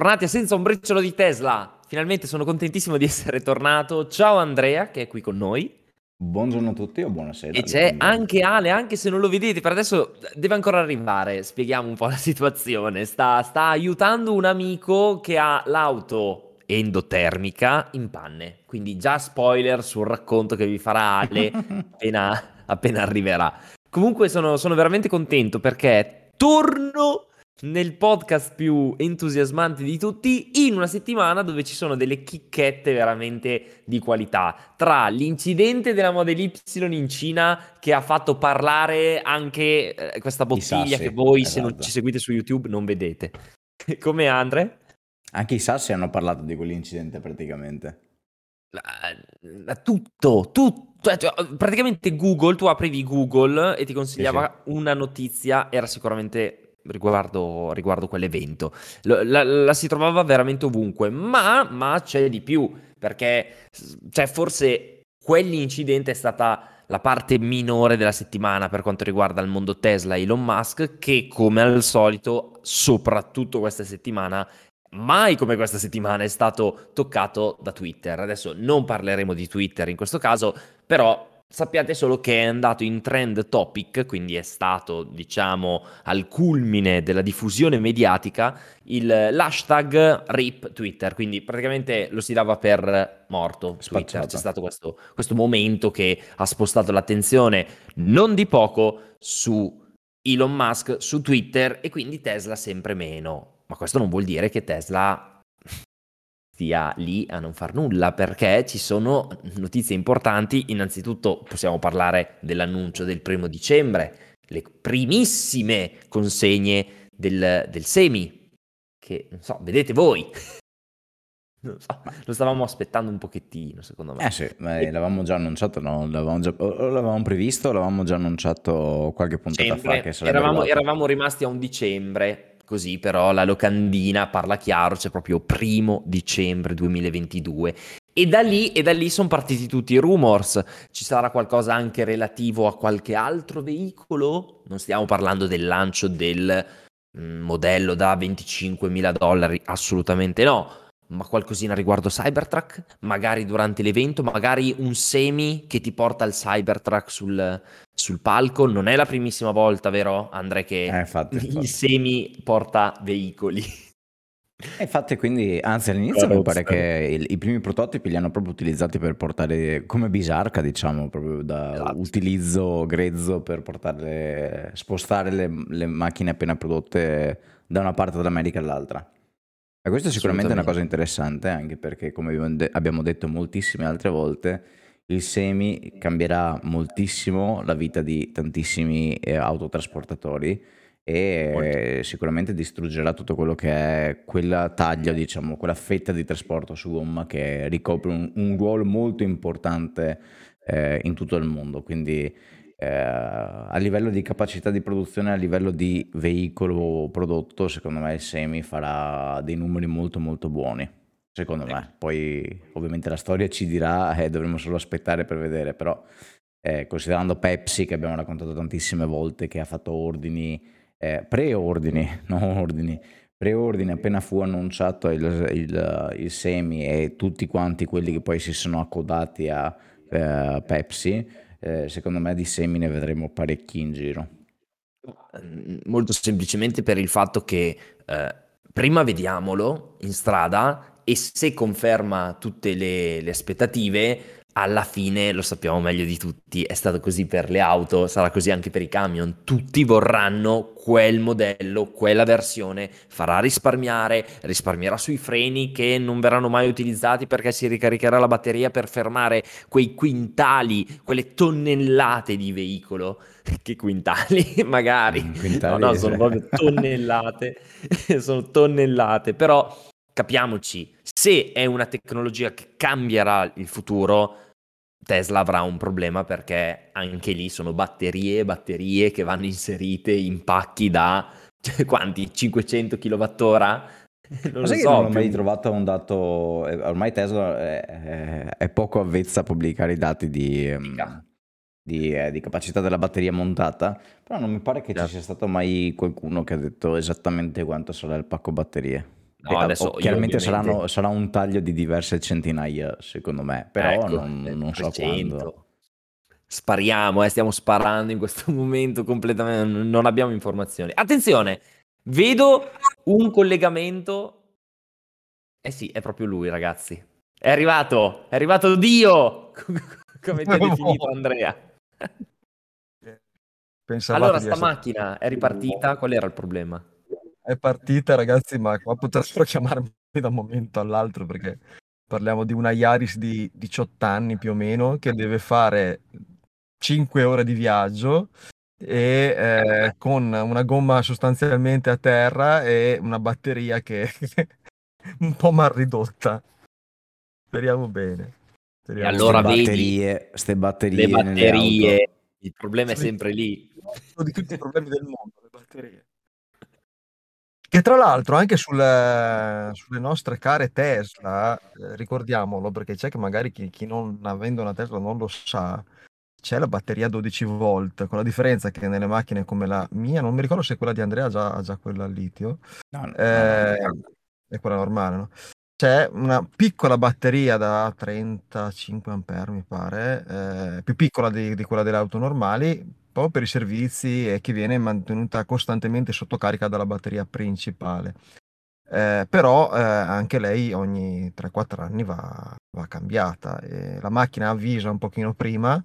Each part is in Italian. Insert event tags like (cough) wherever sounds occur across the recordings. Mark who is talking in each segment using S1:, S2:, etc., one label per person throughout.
S1: Tornati senza un briciolo di Tesla. Finalmente sono contentissimo di essere tornato. Ciao Andrea, che è qui con noi.
S2: Buongiorno a tutti o buonasera.
S1: E c'è anche Ale, anche se non lo vedete, per adesso deve ancora arrivare. Spieghiamo un po' la situazione. Sta, sta aiutando un amico che ha l'auto endotermica in panne. Quindi già spoiler sul racconto che vi farà Ale (laughs) appena, appena arriverà. Comunque sono, sono veramente contento perché torno nel podcast più entusiasmante di tutti in una settimana dove ci sono delle chicchette veramente di qualità tra l'incidente della Model Y in Cina che ha fatto parlare anche eh, questa bottiglia che voi esatto. se non esatto. ci seguite su YouTube non vedete (laughs) come Andre?
S2: anche i sassi hanno parlato di quell'incidente praticamente
S1: tutto, tutto, cioè, praticamente Google, tu aprivi Google e ti consigliava sì, sì. una notizia, era sicuramente riguardo, riguardo quell'evento. La, la, la, si trovava veramente ovunque, ma, ma c'è di più, perché cioè, forse quell'incidente è stata la parte minore della settimana per quanto riguarda il mondo Tesla e Elon Musk, che come al solito, soprattutto questa settimana, mai come questa settimana è stato toccato da Twitter. Adesso non parleremo di Twitter in questo caso, però Sappiate solo che è andato in trend topic, quindi è stato, diciamo, al culmine della diffusione mediatica il, l'hashtag RIP Twitter, quindi praticamente lo si dava per morto Twitter. C'è stato questo, questo momento che ha spostato l'attenzione non di poco su Elon Musk, su Twitter e quindi Tesla sempre meno. Ma questo non vuol dire che Tesla stia lì a non far nulla perché ci sono notizie importanti. Innanzitutto possiamo parlare dell'annuncio del primo dicembre, le primissime consegne del, del semi, che non so, vedete voi. (laughs) Non so, lo stavamo aspettando un pochettino, secondo me.
S2: Eh sì, l'avevamo già annunciato, no? L'avevamo, già, l'avevamo previsto, l'avevamo già annunciato qualche puntata Sempre.
S1: fa. eravamo, eravamo rimasti a un dicembre Così però la locandina parla chiaro, c'è proprio primo dicembre 2022. E da lì, e da lì sono partiti tutti i rumors. Ci sarà qualcosa anche relativo a qualche altro veicolo? Non stiamo parlando del lancio del mm, modello da 25.000 dollari, assolutamente no ma qualcosina riguardo Cybertruck? Magari durante l'evento, magari un semi che ti porta il Cybertruck sul, sul palco. Non è la primissima volta, vero, Andre, che eh, infatti, il infatti. semi porta veicoli.
S2: Eh, infatti, quindi, anzi, all'inizio mi pare che il, i primi prototipi li hanno proprio utilizzati per portare come bisarca, diciamo, proprio da esatto. utilizzo grezzo per portarle, spostare le, le macchine appena prodotte da una parte dell'America all'altra. E questo è sicuramente una cosa interessante, anche perché, come abbiamo detto moltissime altre volte, il semi cambierà moltissimo la vita di tantissimi eh, autotrasportatori e Molto. sicuramente distruggerà tutto quello che è quella taglia, diciamo, quella fetta di trasporto su gomma che ricopre un, un ruolo molto importante eh, in tutto il mondo. Quindi eh, a livello di capacità di produzione, a livello di veicolo prodotto, secondo me il Semi farà dei numeri molto molto buoni. Secondo me, poi ovviamente la storia ci dirà e eh, dovremo solo aspettare per vedere, però eh, considerando Pepsi che abbiamo raccontato tantissime volte che ha fatto ordini, eh, preordini, (laughs) non ordini, preordini appena fu annunciato il, il, il, Semi e tutti quanti quelli che poi si sono accodati a eh, Pepsi eh, secondo me di semine vedremo parecchi in giro.
S1: Molto semplicemente per il fatto che eh, prima vediamolo in strada e se conferma tutte le, le aspettative, alla fine lo sappiamo meglio di tutti, è stato così per le auto, sarà così anche per i camion, tutti vorranno quel modello, quella versione, farà risparmiare, risparmierà sui freni che non verranno mai utilizzati perché si ricaricherà la batteria per fermare quei quintali, quelle tonnellate di veicolo, (laughs) che quintali? (laughs) Magari, mm, quintali, no, no, sono proprio tonnellate, (laughs) sono tonnellate, però capiamoci, se è una tecnologia che cambierà il futuro, Tesla avrà un problema perché anche lì sono batterie e batterie che vanno inserite in pacchi da (laughs) cioè, quanti? 500 kWh?
S2: Non lo so, non ho mai trovato un dato. Eh, ormai Tesla è, è, poco avvezza a pubblicare i dati di, ehm, di, eh, di, capacità della batteria montata. Però non mi pare che ci certo. sia stato mai qualcuno che ha detto esattamente quanto sarà il pacco batterie.
S1: No, adesso
S2: chiaramente saranno, sarà un taglio di diverse centinaia, secondo me, però ecco, non, non so quando.
S1: Spariamo, eh, stiamo sparando in questo (laughs) momento completamente, non abbiamo informazioni. Attenzione, vedo un collegamento. Eh sì, è proprio lui, ragazzi. È arrivato, è arrivato Dio, (laughs) come ti ha (laughs) definito Andrea. Pensavate allora, sta essere... macchina è ripartita, qual era il problema?
S3: È partita, ragazzi, ma qua potrebbero (laughs) chiamarmi da un momento all'altro perché parliamo di una Yaris di 18 anni più o meno che deve fare 5 ore di viaggio e eh, con una gomma sostanzialmente a terra e una batteria che è (laughs) un po' mal ridotta. Speriamo bene.
S1: Speriamo e allora
S2: ste batterie, ste batterie,
S1: le batterie, il problema è sempre lì.
S3: Uno di tutti i problemi del mondo, le batterie. Che tra l'altro anche sulle, sulle nostre care Tesla, eh, ricordiamolo perché c'è che magari chi, chi, non avendo una Tesla non lo sa, c'è la batteria 12 volt, con la differenza che nelle macchine come la mia, non mi ricordo se quella di Andrea ha già, ha già quella al litio, no, no, eh, no, è quella normale, no? C'è una piccola batteria da 35 ampere, mi pare, eh, più piccola di, di quella delle auto normali, proprio per i servizi e che viene mantenuta costantemente sotto carica dalla batteria principale. Eh, però eh, anche lei ogni 3-4 anni va, va cambiata. E la macchina avvisa un pochino prima,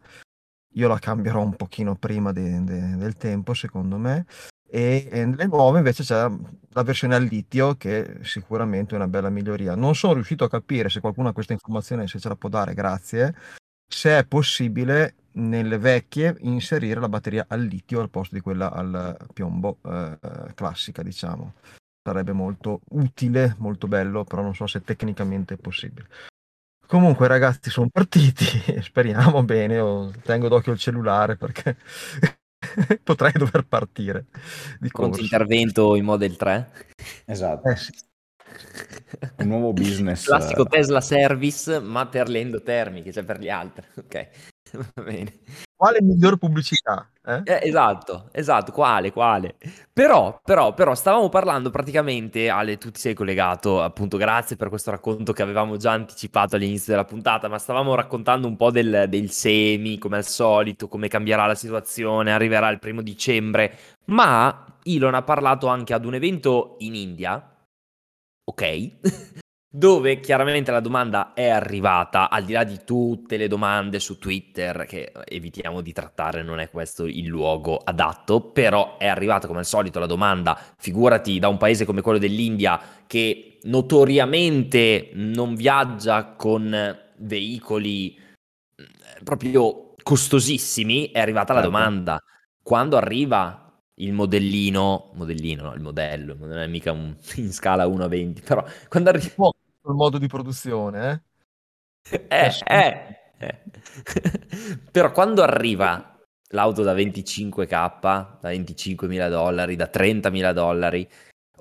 S3: io la cambierò un pochino prima de, de, del tempo, secondo me e, e nelle nuove invece c'è la versione al litio che sicuramente è una bella miglioria. Non sono riuscito a capire se qualcuno ha questa informazione, se ce la può dare, grazie, se è possibile nelle vecchie inserire la batteria al litio al posto di quella al piombo eh, classica, diciamo. Sarebbe molto utile, molto bello, però non so se tecnicamente è possibile. Comunque ragazzi sono partiti, (laughs) speriamo bene, io tengo d'occhio il cellulare perché (laughs) potrei dover partire.
S1: Di Pronto intervento in Model 3?
S2: Esatto. Eh, sì. Un nuovo business.
S1: Classico Tesla Service, ma per le endotermiche, cioè per gli altri. (laughs) Ok, va bene.
S3: Quale miglior pubblicità? Eh?
S1: Eh, esatto, esatto, quale, quale. Però, però, però, stavamo parlando praticamente, Ale, tu ti sei collegato, appunto, grazie per questo racconto che avevamo già anticipato all'inizio della puntata, ma stavamo raccontando un po' del, del semi, come al solito, come cambierà la situazione, arriverà il primo dicembre, ma Elon ha parlato anche ad un evento in India, ok? (laughs) dove chiaramente la domanda è arrivata, al di là di tutte le domande su Twitter, che evitiamo di trattare, non è questo il luogo adatto, però è arrivata come al solito la domanda, figurati da un paese come quello dell'India che notoriamente non viaggia con veicoli mm, proprio costosissimi, è arrivata la certo. domanda, quando arriva il modellino, modellino, no, il modello, non è mica un, (laughs) in scala 1 a 20, però quando arriva
S3: sul modo di produzione.
S1: Eh, eh, eh. eh. (laughs) Però quando arriva l'auto da 25k, da 25.000 dollari, da 30.000 dollari,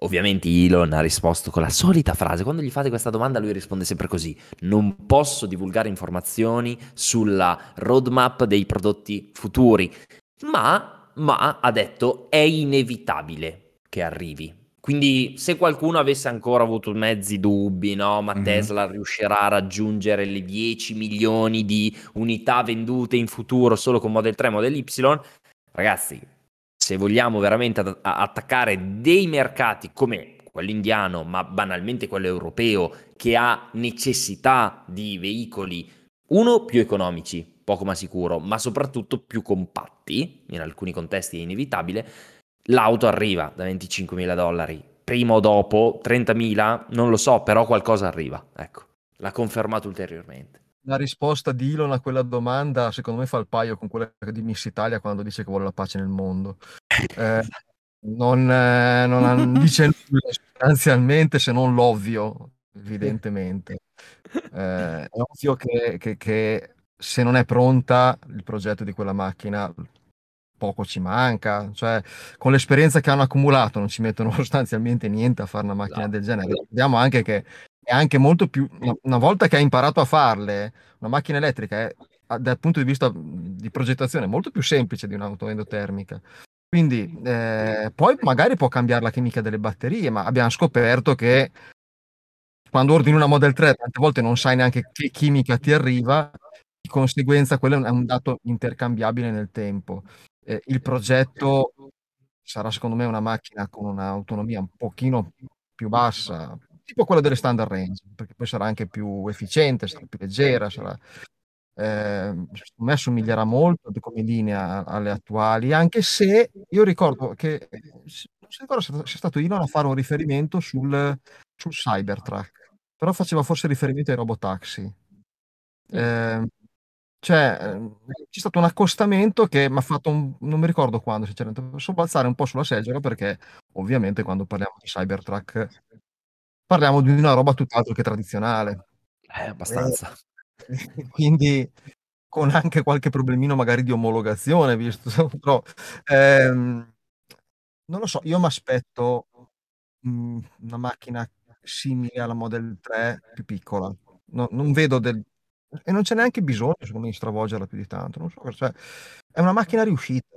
S1: ovviamente Elon ha risposto con la solita frase. Quando gli fate questa domanda lui risponde sempre così, non posso divulgare informazioni sulla roadmap dei prodotti futuri, ma, ma ha detto è inevitabile che arrivi quindi se qualcuno avesse ancora avuto mezzi dubbi, no, ma mm-hmm. Tesla riuscirà a raggiungere le 10 milioni di unità vendute in futuro solo con Model 3 e Model Y, ragazzi, se vogliamo veramente ad- attaccare dei mercati come quello indiano, ma banalmente quello europeo, che ha necessità di veicoli, uno, più economici, poco ma sicuro, ma soprattutto più compatti, in alcuni contesti è inevitabile, l'auto arriva da 25.000 dollari, prima o dopo 30.000, non lo so, però qualcosa arriva, ecco, l'ha confermato ulteriormente.
S3: La risposta di Elon a quella domanda, secondo me, fa il paio con quella di Miss Italia quando dice che vuole la pace nel mondo. (laughs) Eh, non, eh, non (laughs) dice nulla sostanzialmente se non l'ovvio, evidentemente. (laughs) Eh, è ovvio che, che, che se non è pronta il progetto di quella macchina poco ci manca, cioè con l'esperienza che hanno accumulato non ci mettono (laughs) sostanzialmente niente a fare una macchina no. del genere. Vediamo anche che è anche molto più, una, una, volta che hai imparato a farle, una macchina elettrica è dal punto di vista di progettazione molto più semplice di un'auto endotermica. Quindi eh, poi magari può cambiare la chimica delle batterie, ma abbiamo scoperto che quando ordini una Model 3 tante volte non sai neanche che chimica ti arriva, di conseguenza quello è un dato intercambiabile nel tempo. Eh, il progetto sarà secondo me una macchina con un'autonomia un pochino più bassa, tipo quella delle standard range, perché poi sarà anche più efficiente, sarà più leggera, sarà, eh, secondo me assomiglierà molto come linea alle attuali, anche se io ricordo che non si ricorda se sia stato Elon a fare un riferimento sul, sul Cybertruck, però faceva forse riferimento ai robotaxi. Eh, cioè, ehm, c'è stato un accostamento che mi ha fatto un non mi ricordo quando sinceramente, sobbalzare un po' sulla seggiola perché ovviamente quando parliamo di Cybertruck parliamo di una roba tutt'altro che tradizionale.
S1: Eh, abbastanza.
S3: Eh, (laughs) quindi con anche qualche problemino magari di omologazione, visto (laughs) però, ehm, non lo so, io m'aspetto, mhmm, una macchina simile alla Model 3 più piccola. No non vedo del e non c'è neanche bisogno, secondo me, di stravolgerla più di tanto. Non so, cioè, è una macchina riuscita.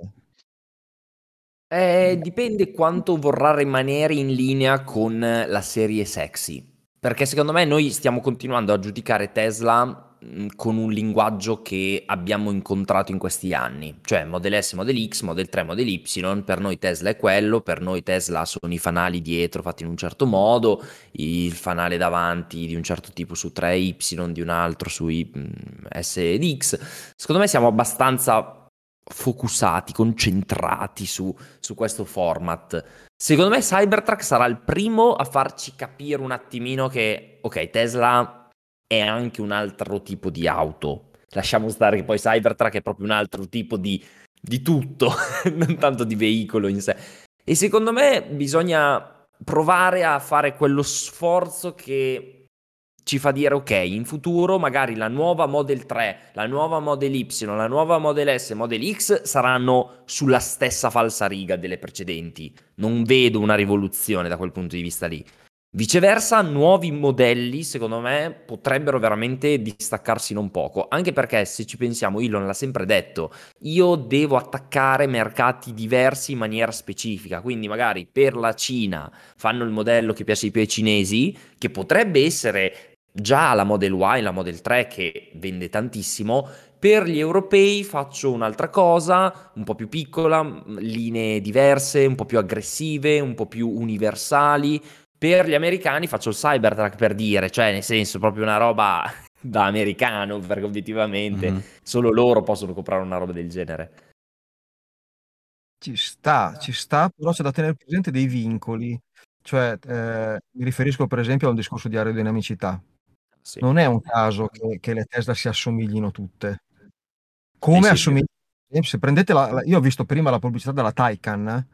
S1: Eh, dipende quanto vorrà rimanere in linea con la serie sexy. Perché secondo me noi stiamo continuando a giudicare Tesla Con un linguaggio che abbiamo incontrato in questi anni, cioè Model S, Model X, Model 3, Model Y, per noi Tesla è quello, per noi Tesla sono i fanali dietro fatti in un certo modo, il fanale davanti di un certo tipo su 3Y, di un altro mhmm, S ed X. Secondo me siamo abbastanza focusati, concentrati su, su questo format. Secondo me Cybertruck sarà il primo a farci capire un attimino che, ok, Tesla è anche un altro tipo di auto. Lasciamo stare che poi Cybertruck è proprio un altro tipo di, di tutto, (laughs) non tanto di veicolo in sé. E secondo me bisogna provare a fare quello sforzo che ci fa dire ok, in futuro magari la nuova Model 3, la nuova Model Y, la nuova Model S, Model X saranno sulla stessa falsariga delle precedenti. Non vedo una rivoluzione da quel punto di vista lì. Viceversa, nuovi modelli, secondo me, potrebbero veramente distaccarsi non poco, anche perché se ci pensiamo, Elon l'ha sempre detto, io devo attaccare mercati diversi in maniera specifica, quindi magari per la Cina fanno il modello che piace più ai cinesi, che potrebbe essere già la Model Y, la Model 3 che vende tantissimo, per gli europei faccio un'altra cosa, un po' più piccola, linee diverse, un po' più aggressive, un po' più universali, per gli americani faccio il Cybertruck per dire, cioè nel senso proprio una roba (laughs) da americano, perché obiettivamente mm-hmm. solo loro possono comprare una roba del genere.
S3: Ci sta, ci sta, però c'è da tenere presente dei vincoli. Cioè, eh, mi riferisco per esempio a un discorso di aerodinamicità. Sì. Non è un caso che, che, le Tesla si assomiglino tutte. Come sì, assomigliano? Sì. Se prendete la, la, io ho visto prima la pubblicità della Taycan,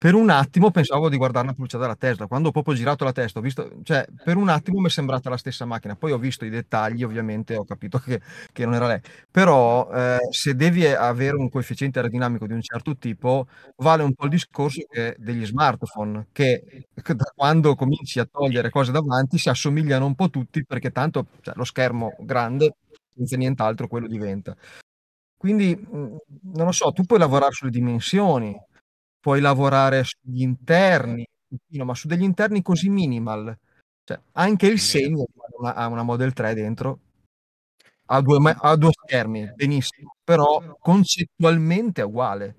S3: per un attimo pensavo di guardare una pubblicità della Tesla, quando ho proprio girato la testa, ho visto, cioè, per un attimo mi è sembrata la stessa macchina, poi ho visto i dettagli, ovviamente ho capito che, che non era lei. Però eh, se devi avere un coefficiente aerodinamico di un certo tipo, vale un po' il discorso degli smartphone, che (laughs) da quando cominci a togliere cose davanti si assomigliano un po' tutti, perché tanto cioè, lo schermo grande, senza nient'altro, quello diventa. Quindi, mm, non lo so, tu puoi lavorare sulle dimensioni, puoi lavorare sugli interni, ma su degli interni così minimal. Cioè, anche il segno ha una Model 3 dentro, ha due, ha due schermi, benissimo, però concettualmente è uguale.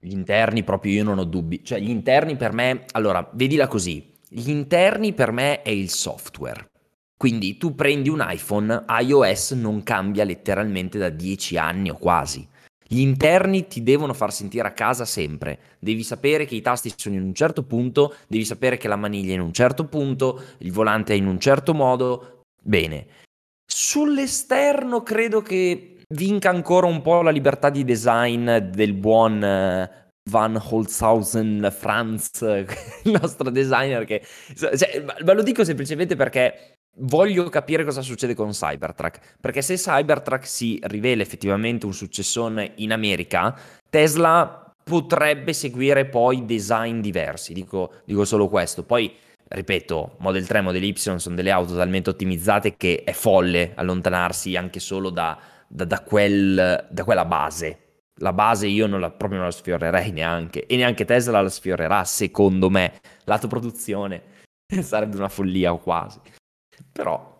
S1: Gli interni proprio io non ho dubbi, cioè gli interni per me, allora, vedila così, gli interni per me è il software. Quindi tu prendi un iPhone, iOS non cambia letteralmente da 10 anni o quasi. Gli interni ti devono far sentire a casa sempre. Devi sapere che i tasti sono in un certo punto, devi sapere che la maniglia è in un certo punto, il volante è in un certo modo. Bene. Sull'esterno credo che vinca ancora un po' la libertà di design del buon eh, Van Holzhausen Franz, (laughs) il nostro designer che... Cioè, ma lo dico semplicemente perché voglio capire cosa succede con Cybertruck, perché se Cybertruck si rivela effettivamente un successone in America, Tesla potrebbe seguire poi design diversi, dico, dico solo questo. Poi, ripeto, Model 3 e Model Y sono delle auto talmente ottimizzate che è folle allontanarsi anche solo da, da, da, quel, da quella base. La base io non la, proprio non la sfiorerei neanche, e neanche Tesla la sfiorerà, secondo me. Lato produzione (laughs) sarebbe una follia o quasi. Però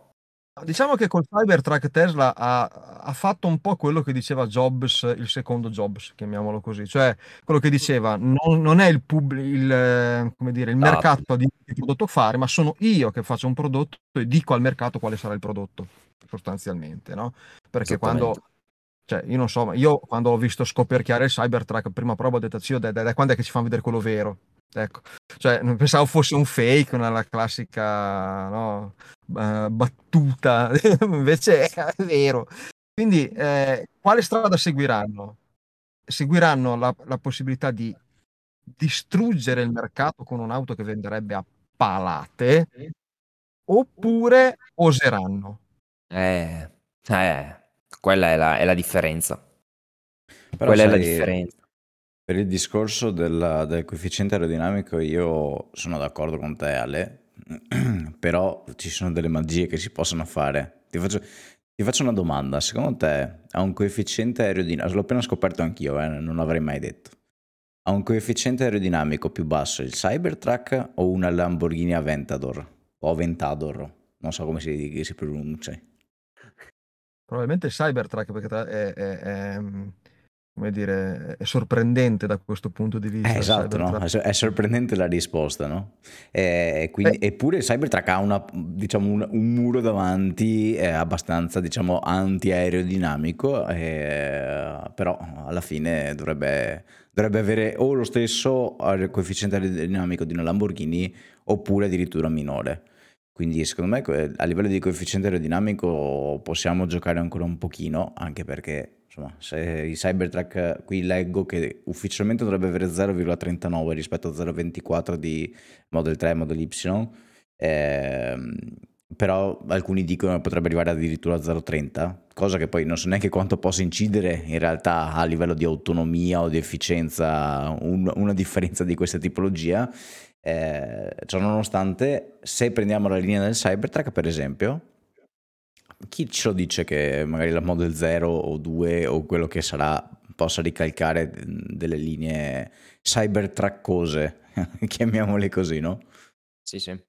S3: Diciamo che col Cybertruck Tesla ha, ha, fatto un po' quello che diceva Jobs, il secondo Jobs, chiamiamolo così, cioè quello che diceva non, non è il, pub, il, dire, il mercato di, di prodotto fare, ma sono io che faccio un prodotto e dico al mercato quale sarà il prodotto, sostanzialmente, no? Perché quando cioè, io non so, ma io quando ho visto scoperchiare il Cybertruck, prima prova ho detto, zio, da, da, da quando è che ci fanno vedere quello vero? Ecco, cioè, non pensavo fosse un fake, una classica no, uh, battuta, (laughs) invece è vero. Quindi, eh, quale strada seguiranno? Seguiranno la, la, possibilità di distruggere il mercato con un'auto che venderebbe a palate, oppure oseranno?
S1: Eh, eh, quella è la, è la differenza. Però quella sai, è la differenza.
S2: Per il discorso del, del coefficiente aerodinamico io sono d'accordo con te Ale, (clears throat) però ci sono delle magie che si possono fare. Ti faccio, ti faccio una domanda, secondo te ha un coefficiente aerodinamico, l'ho appena scoperto anch'io, eh, non l'avrei mai detto, ha un coefficiente aerodinamico più basso il Cybertruck o una Lamborghini Aventador o Aventador, non so come si, si pronuncia.
S3: Probabilmente il Cybertruck perché è, è, è come dire, è sorprendente da questo punto di vista.
S2: Eh, esatto, no? è sorprendente la risposta, no? E quindi, eh. Eppure Cybertruck ha una, diciamo, un, un, muro davanti eh, abbastanza diciamo, anti-aerodinamico, eh, però alla fine dovrebbe, dovrebbe, avere o lo stesso coefficiente aerodinamico di una Lamborghini oppure addirittura minore. Quindi secondo me a livello di coefficiente aerodinamico possiamo giocare ancora un pochino, anche perché insomma, se i Cybertruck qui leggo che ufficialmente dovrebbe avere 0,39 rispetto a 0,24 di Model 3 e Model Y, ehm, però alcuni dicono che potrebbe arrivare addirittura a 0,30, cosa che poi non so neanche quanto possa incidere in realtà a livello di autonomia o di efficienza un, una differenza di questa tipologia. Eh, ciò nonostante, se prendiamo la linea del Cybertruck, per esempio, chi ce lo dice che magari la Model 0 o 2 o quello che sarà possa ricalcare delle linee cybertruckose, (laughs) chiamiamole così, no?
S1: Sì, sì.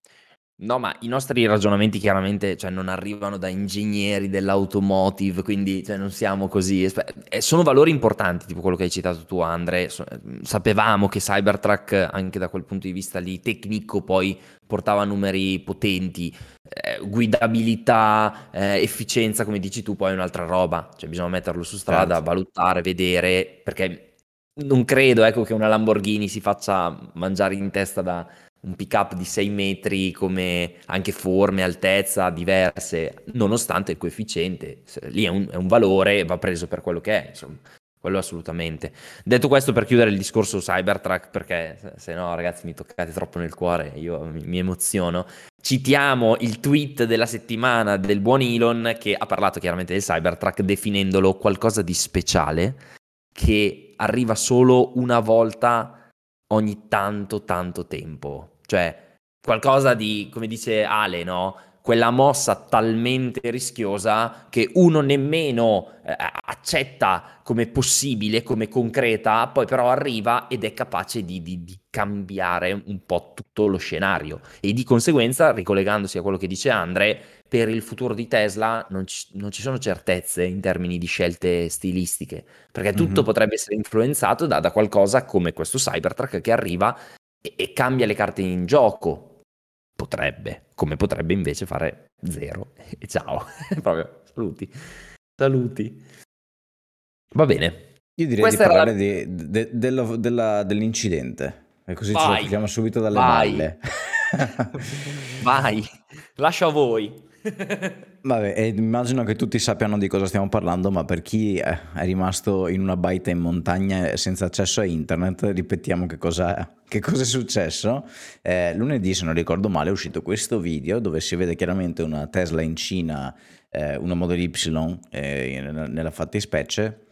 S1: No, ma i nostri ragionamenti chiaramente cioè, non arrivano da ingegneri dell'automotive, quindi cioè, non siamo così. Eh, sono valori importanti, tipo quello che hai citato tu, Andre. Sapevamo che Cybertruck, anche da quel punto di vista lì, tecnico, poi portava numeri potenti. Eh, guidabilità, eh, efficienza, come dici tu, poi è un'altra roba. Cioè, bisogna metterlo su strada, certo. valutare, vedere, perché non credo ecco, che una Lamborghini si faccia mangiare in testa da un pick up di 6 metri come anche forme, altezza diverse, nonostante il coefficiente, lì è un, è un valore, va preso per quello che è, insomma, quello assolutamente. Detto questo, per chiudere il discorso Cybertruck, perché se no ragazzi mi toccate troppo nel cuore, io mi, mi emoziono, citiamo il tweet della settimana del buon Elon che ha parlato chiaramente del Cybertruck definendolo qualcosa di speciale che arriva solo una volta ogni tanto tanto tempo. Cioè, qualcosa di, come dice Ale, no? Quella mossa talmente rischiosa che uno nemmeno eh, accetta come possibile, come concreta, poi però arriva ed è capace di, di, di cambiare un po' tutto lo scenario. E di conseguenza, ricollegandosi a quello che dice Andre, per il futuro di Tesla non ci, non ci, sono certezze in termini di scelte stilistiche, perché tutto mm-hmm. potrebbe essere influenzato da, da, qualcosa come questo Cybertruck che arriva e, e, cambia le carte in gioco. Potrebbe, come potrebbe invece fare zero. (laughs) E ciao, (laughs) proprio saluti. Saluti. Va bene.
S2: Io direi Questa di parlare la... di, de, de, della, dell'incidente, e così Vai. ci togliamo subito dalle Vai. balle. (laughs)
S1: Vai, lascio a voi. (laughs)
S2: Vabbè, immagino che tutti sappiano di cosa stiamo parlando, ma per chi è rimasto in una baita in montagna senza accesso a internet, ripetiamo che cosa, che cosa è successo. Eh, lunedì, se non ricordo male, è uscito questo video dove si vede chiaramente una Tesla in Cina, eh, una Model Y eh, nella fattispecie,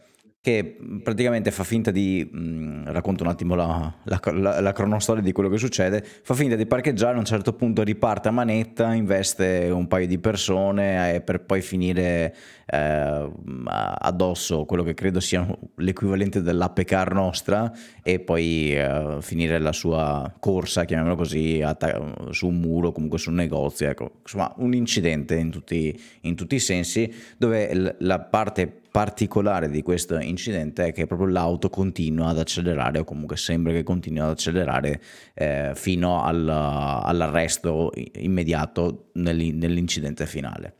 S2: che praticamente fa finta di, mh, racconto un attimo la, la, la, la, cronostoria di quello che succede, fa finta di parcheggiare, a un certo punto riparte a manetta, investe un paio di persone eh, per poi finire eh, addosso quello che credo sia l'equivalente dell'app car nostra e poi eh, finire la sua corsa, chiamiamola così, atta- su un muro, comunque su un negozio, ecco. insomma un incidente in tutti, in tutti i sensi dove l- la parte particolare di questo incidente è che proprio l'auto continua ad accelerare o comunque sembra che continui ad accelerare eh, fino al, all'arresto immediato nell'incidente finale.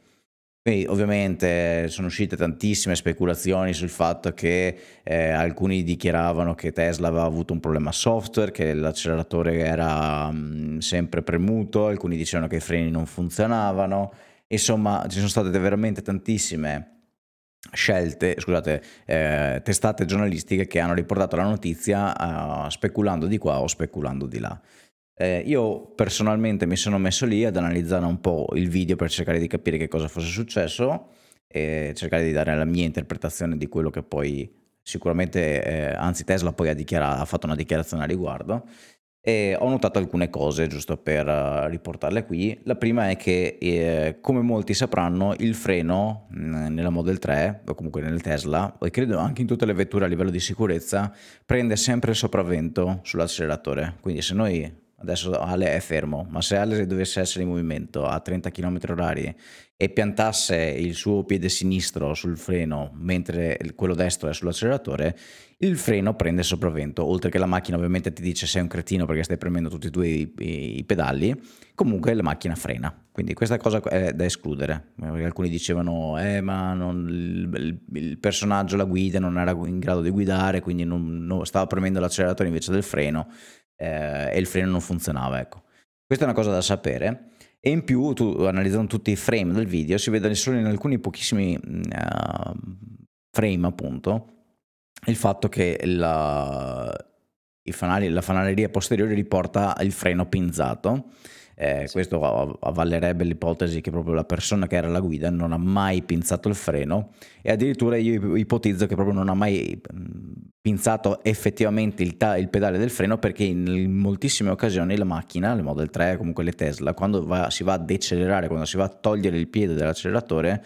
S2: Quindi ovviamente sono uscite tantissime speculazioni sul fatto che eh, alcuni dichiaravano che Tesla aveva avuto un problema software, che l'acceleratore era mh, mm, sempre premuto, alcuni dicevano che i freni non funzionavano, insomma ci sono state veramente tantissime scelte, scusate, eh, testate giornalistiche che hanno riportato la notizia uh, speculando di qua o speculando di là. Eh, io personalmente mi sono messo lì ad analizzare un po' il video per cercare di capire che cosa fosse successo e cercare di dare la mia interpretazione di quello che poi sicuramente, eh, anzi Tesla poi ha, ha fatto una dichiarazione a riguardo e ho notato alcune cose giusto per uh, riportarle qui. La prima è che, eh, come molti sapranno, il freno mm, nella Model 3 o comunque nel Tesla, e credo anche in tutte le vetture a livello di sicurezza, prende sempre il sopravvento sull'acceleratore. Quindi se noi adesso Ale è fermo, ma se Ale dovesse essere in movimento a 30 km h e piantasse il suo piede sinistro sul freno mentre quello destro è sull'acceleratore, il freno prende sopravvento, oltre che la macchina ovviamente ti dice sei un cretino perché stai premendo tutti e due i, i, i pedali, comunque la macchina frena. Quindi questa cosa è da escludere. Alcuni dicevano, eh ma non, il, il, personaggio, la guida non era in grado di guidare, quindi non, non, stava premendo l'acceleratore invece del freno eh, e il freno non funzionava. Ecco. Questa è una cosa da sapere. E in più, tu, analizzando tutti i frame del video, si vede solo in alcuni pochissimi uh, frame, appunto, il fatto che la, fanali, la fanaleria posteriore riporta il freno pinzato eh, sì. Questo avvallerebbe l'ipotesi che proprio la persona che era alla guida non ha mai pinzato il freno e addirittura io ipotizzo che proprio non ha mai pinzato effettivamente il, ta- il pedale del freno perché in moltissime occasioni la macchina, le Model 3, comunque le Tesla, quando va, si va a decelerare, quando si va a togliere il piede dall'acceleratore,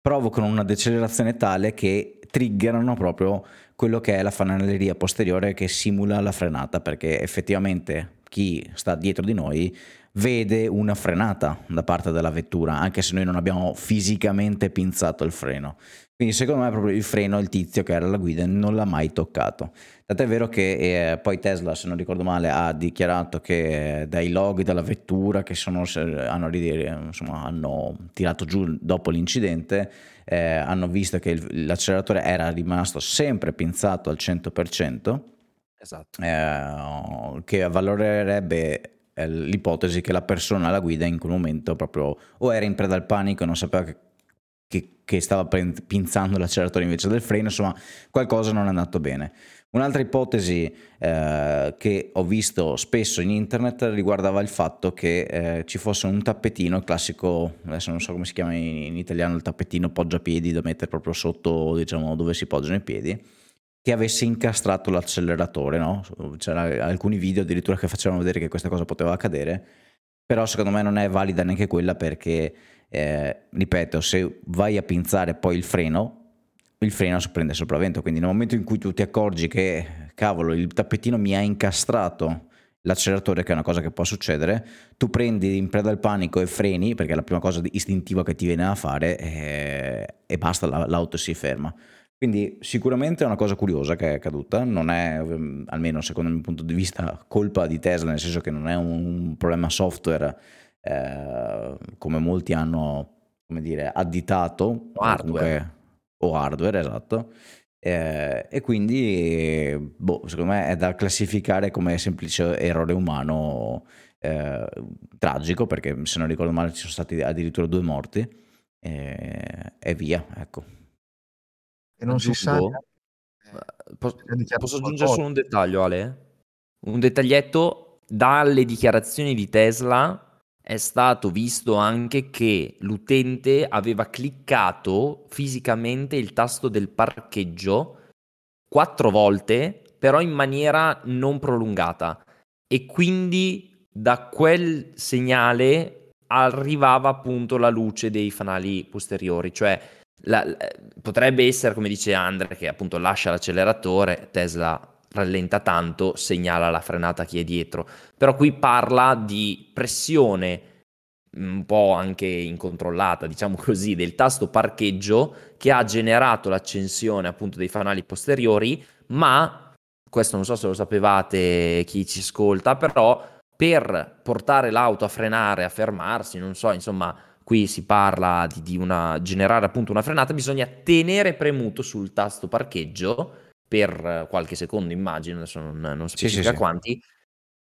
S2: provocano una decelerazione tale che triggerano proprio quello che è la fanaleria posteriore che simula la frenata perché effettivamente chi sta dietro di noi vede una frenata da parte della vettura, anche se noi non abbiamo fisicamente pinzato il freno. Quindi secondo me proprio il freno, il tizio che era alla guida, non l'ha mai toccato. Tant'è vero che eh, poi Tesla, se non ricordo male, ha dichiarato che dai log della vettura che sono, hanno, insomma, hanno, tirato giù dopo l'incidente, eh, hanno visto che il, l'acceleratore era rimasto sempre pinzato al 100%. Esatto. Eh, che valorerebbe è l'ipotesi che la persona alla guida in quel momento proprio o era in preda al panico e non sapeva che, che, che stava pinzando l'acceleratore invece del freno, insomma qualcosa non è andato bene. Un'altra ipotesi eh, che ho visto spesso in internet riguardava il fatto che eh, ci fosse un tappetino, classico, adesso non so come si chiama in, in italiano, il tappetino poggiapiedi da mettere proprio sotto, diciamo, dove si poggiano i piedi, che avesse incastrato l'acceleratore, no? C'erano alcuni video addirittura che facevano vedere che questa cosa poteva accadere, però secondo me non è valida neanche quella perché, eh, ripeto, se vai a pinzare poi il freno, il freno prende sopravvento, quindi nel momento in cui tu ti accorgi che, cavolo, il tappetino mi ha incastrato l'acceleratore, che è una cosa che può succedere, tu prendi in preda al panico e freni, perché è la prima cosa istintiva che ti viene a fare, e, eh, e basta, l'auto si ferma. Quindi sicuramente è una cosa curiosa che è accaduta, non è, almeno secondo il mio punto di vista, colpa di Tesla, nel senso che non è un problema software eh, come molti hanno, come dire, additato.
S1: Hardware.
S2: O hardware, esatto. Eh, e quindi, boh, secondo me è da classificare come semplice errore umano eh, tragico, perché se non ricordo male ci sono stati addirittura due morti eh, e via, ecco.
S3: E non si sa
S1: Posso, posso aggiungere solo un dettaglio, Ale? Un dettaglietto, dalle dichiarazioni di Tesla è stato visto anche che l'utente aveva cliccato fisicamente il tasto del parcheggio quattro volte, però in maniera non prolungata. E quindi da quel segnale arrivava appunto la luce dei fanali posteriori, cioè la, potrebbe essere, come dice Andre, che appunto lascia l'acceleratore, Tesla rallenta tanto, segnala la frenata a chi è dietro, però qui parla di pressione un po' anche incontrollata, diciamo (laughs) così, del tasto parcheggio che ha generato l'accensione appunto dei fanali posteriori, ma questo non so se lo sapevate chi ci ascolta, però per portare l'auto a frenare, a fermarsi, non so, insomma, qui si parla di, di una, generare appunto una frenata, bisogna tenere premuto sul tasto parcheggio per qualche secondo, immagino, adesso non, non specifica sì, sì, quanti,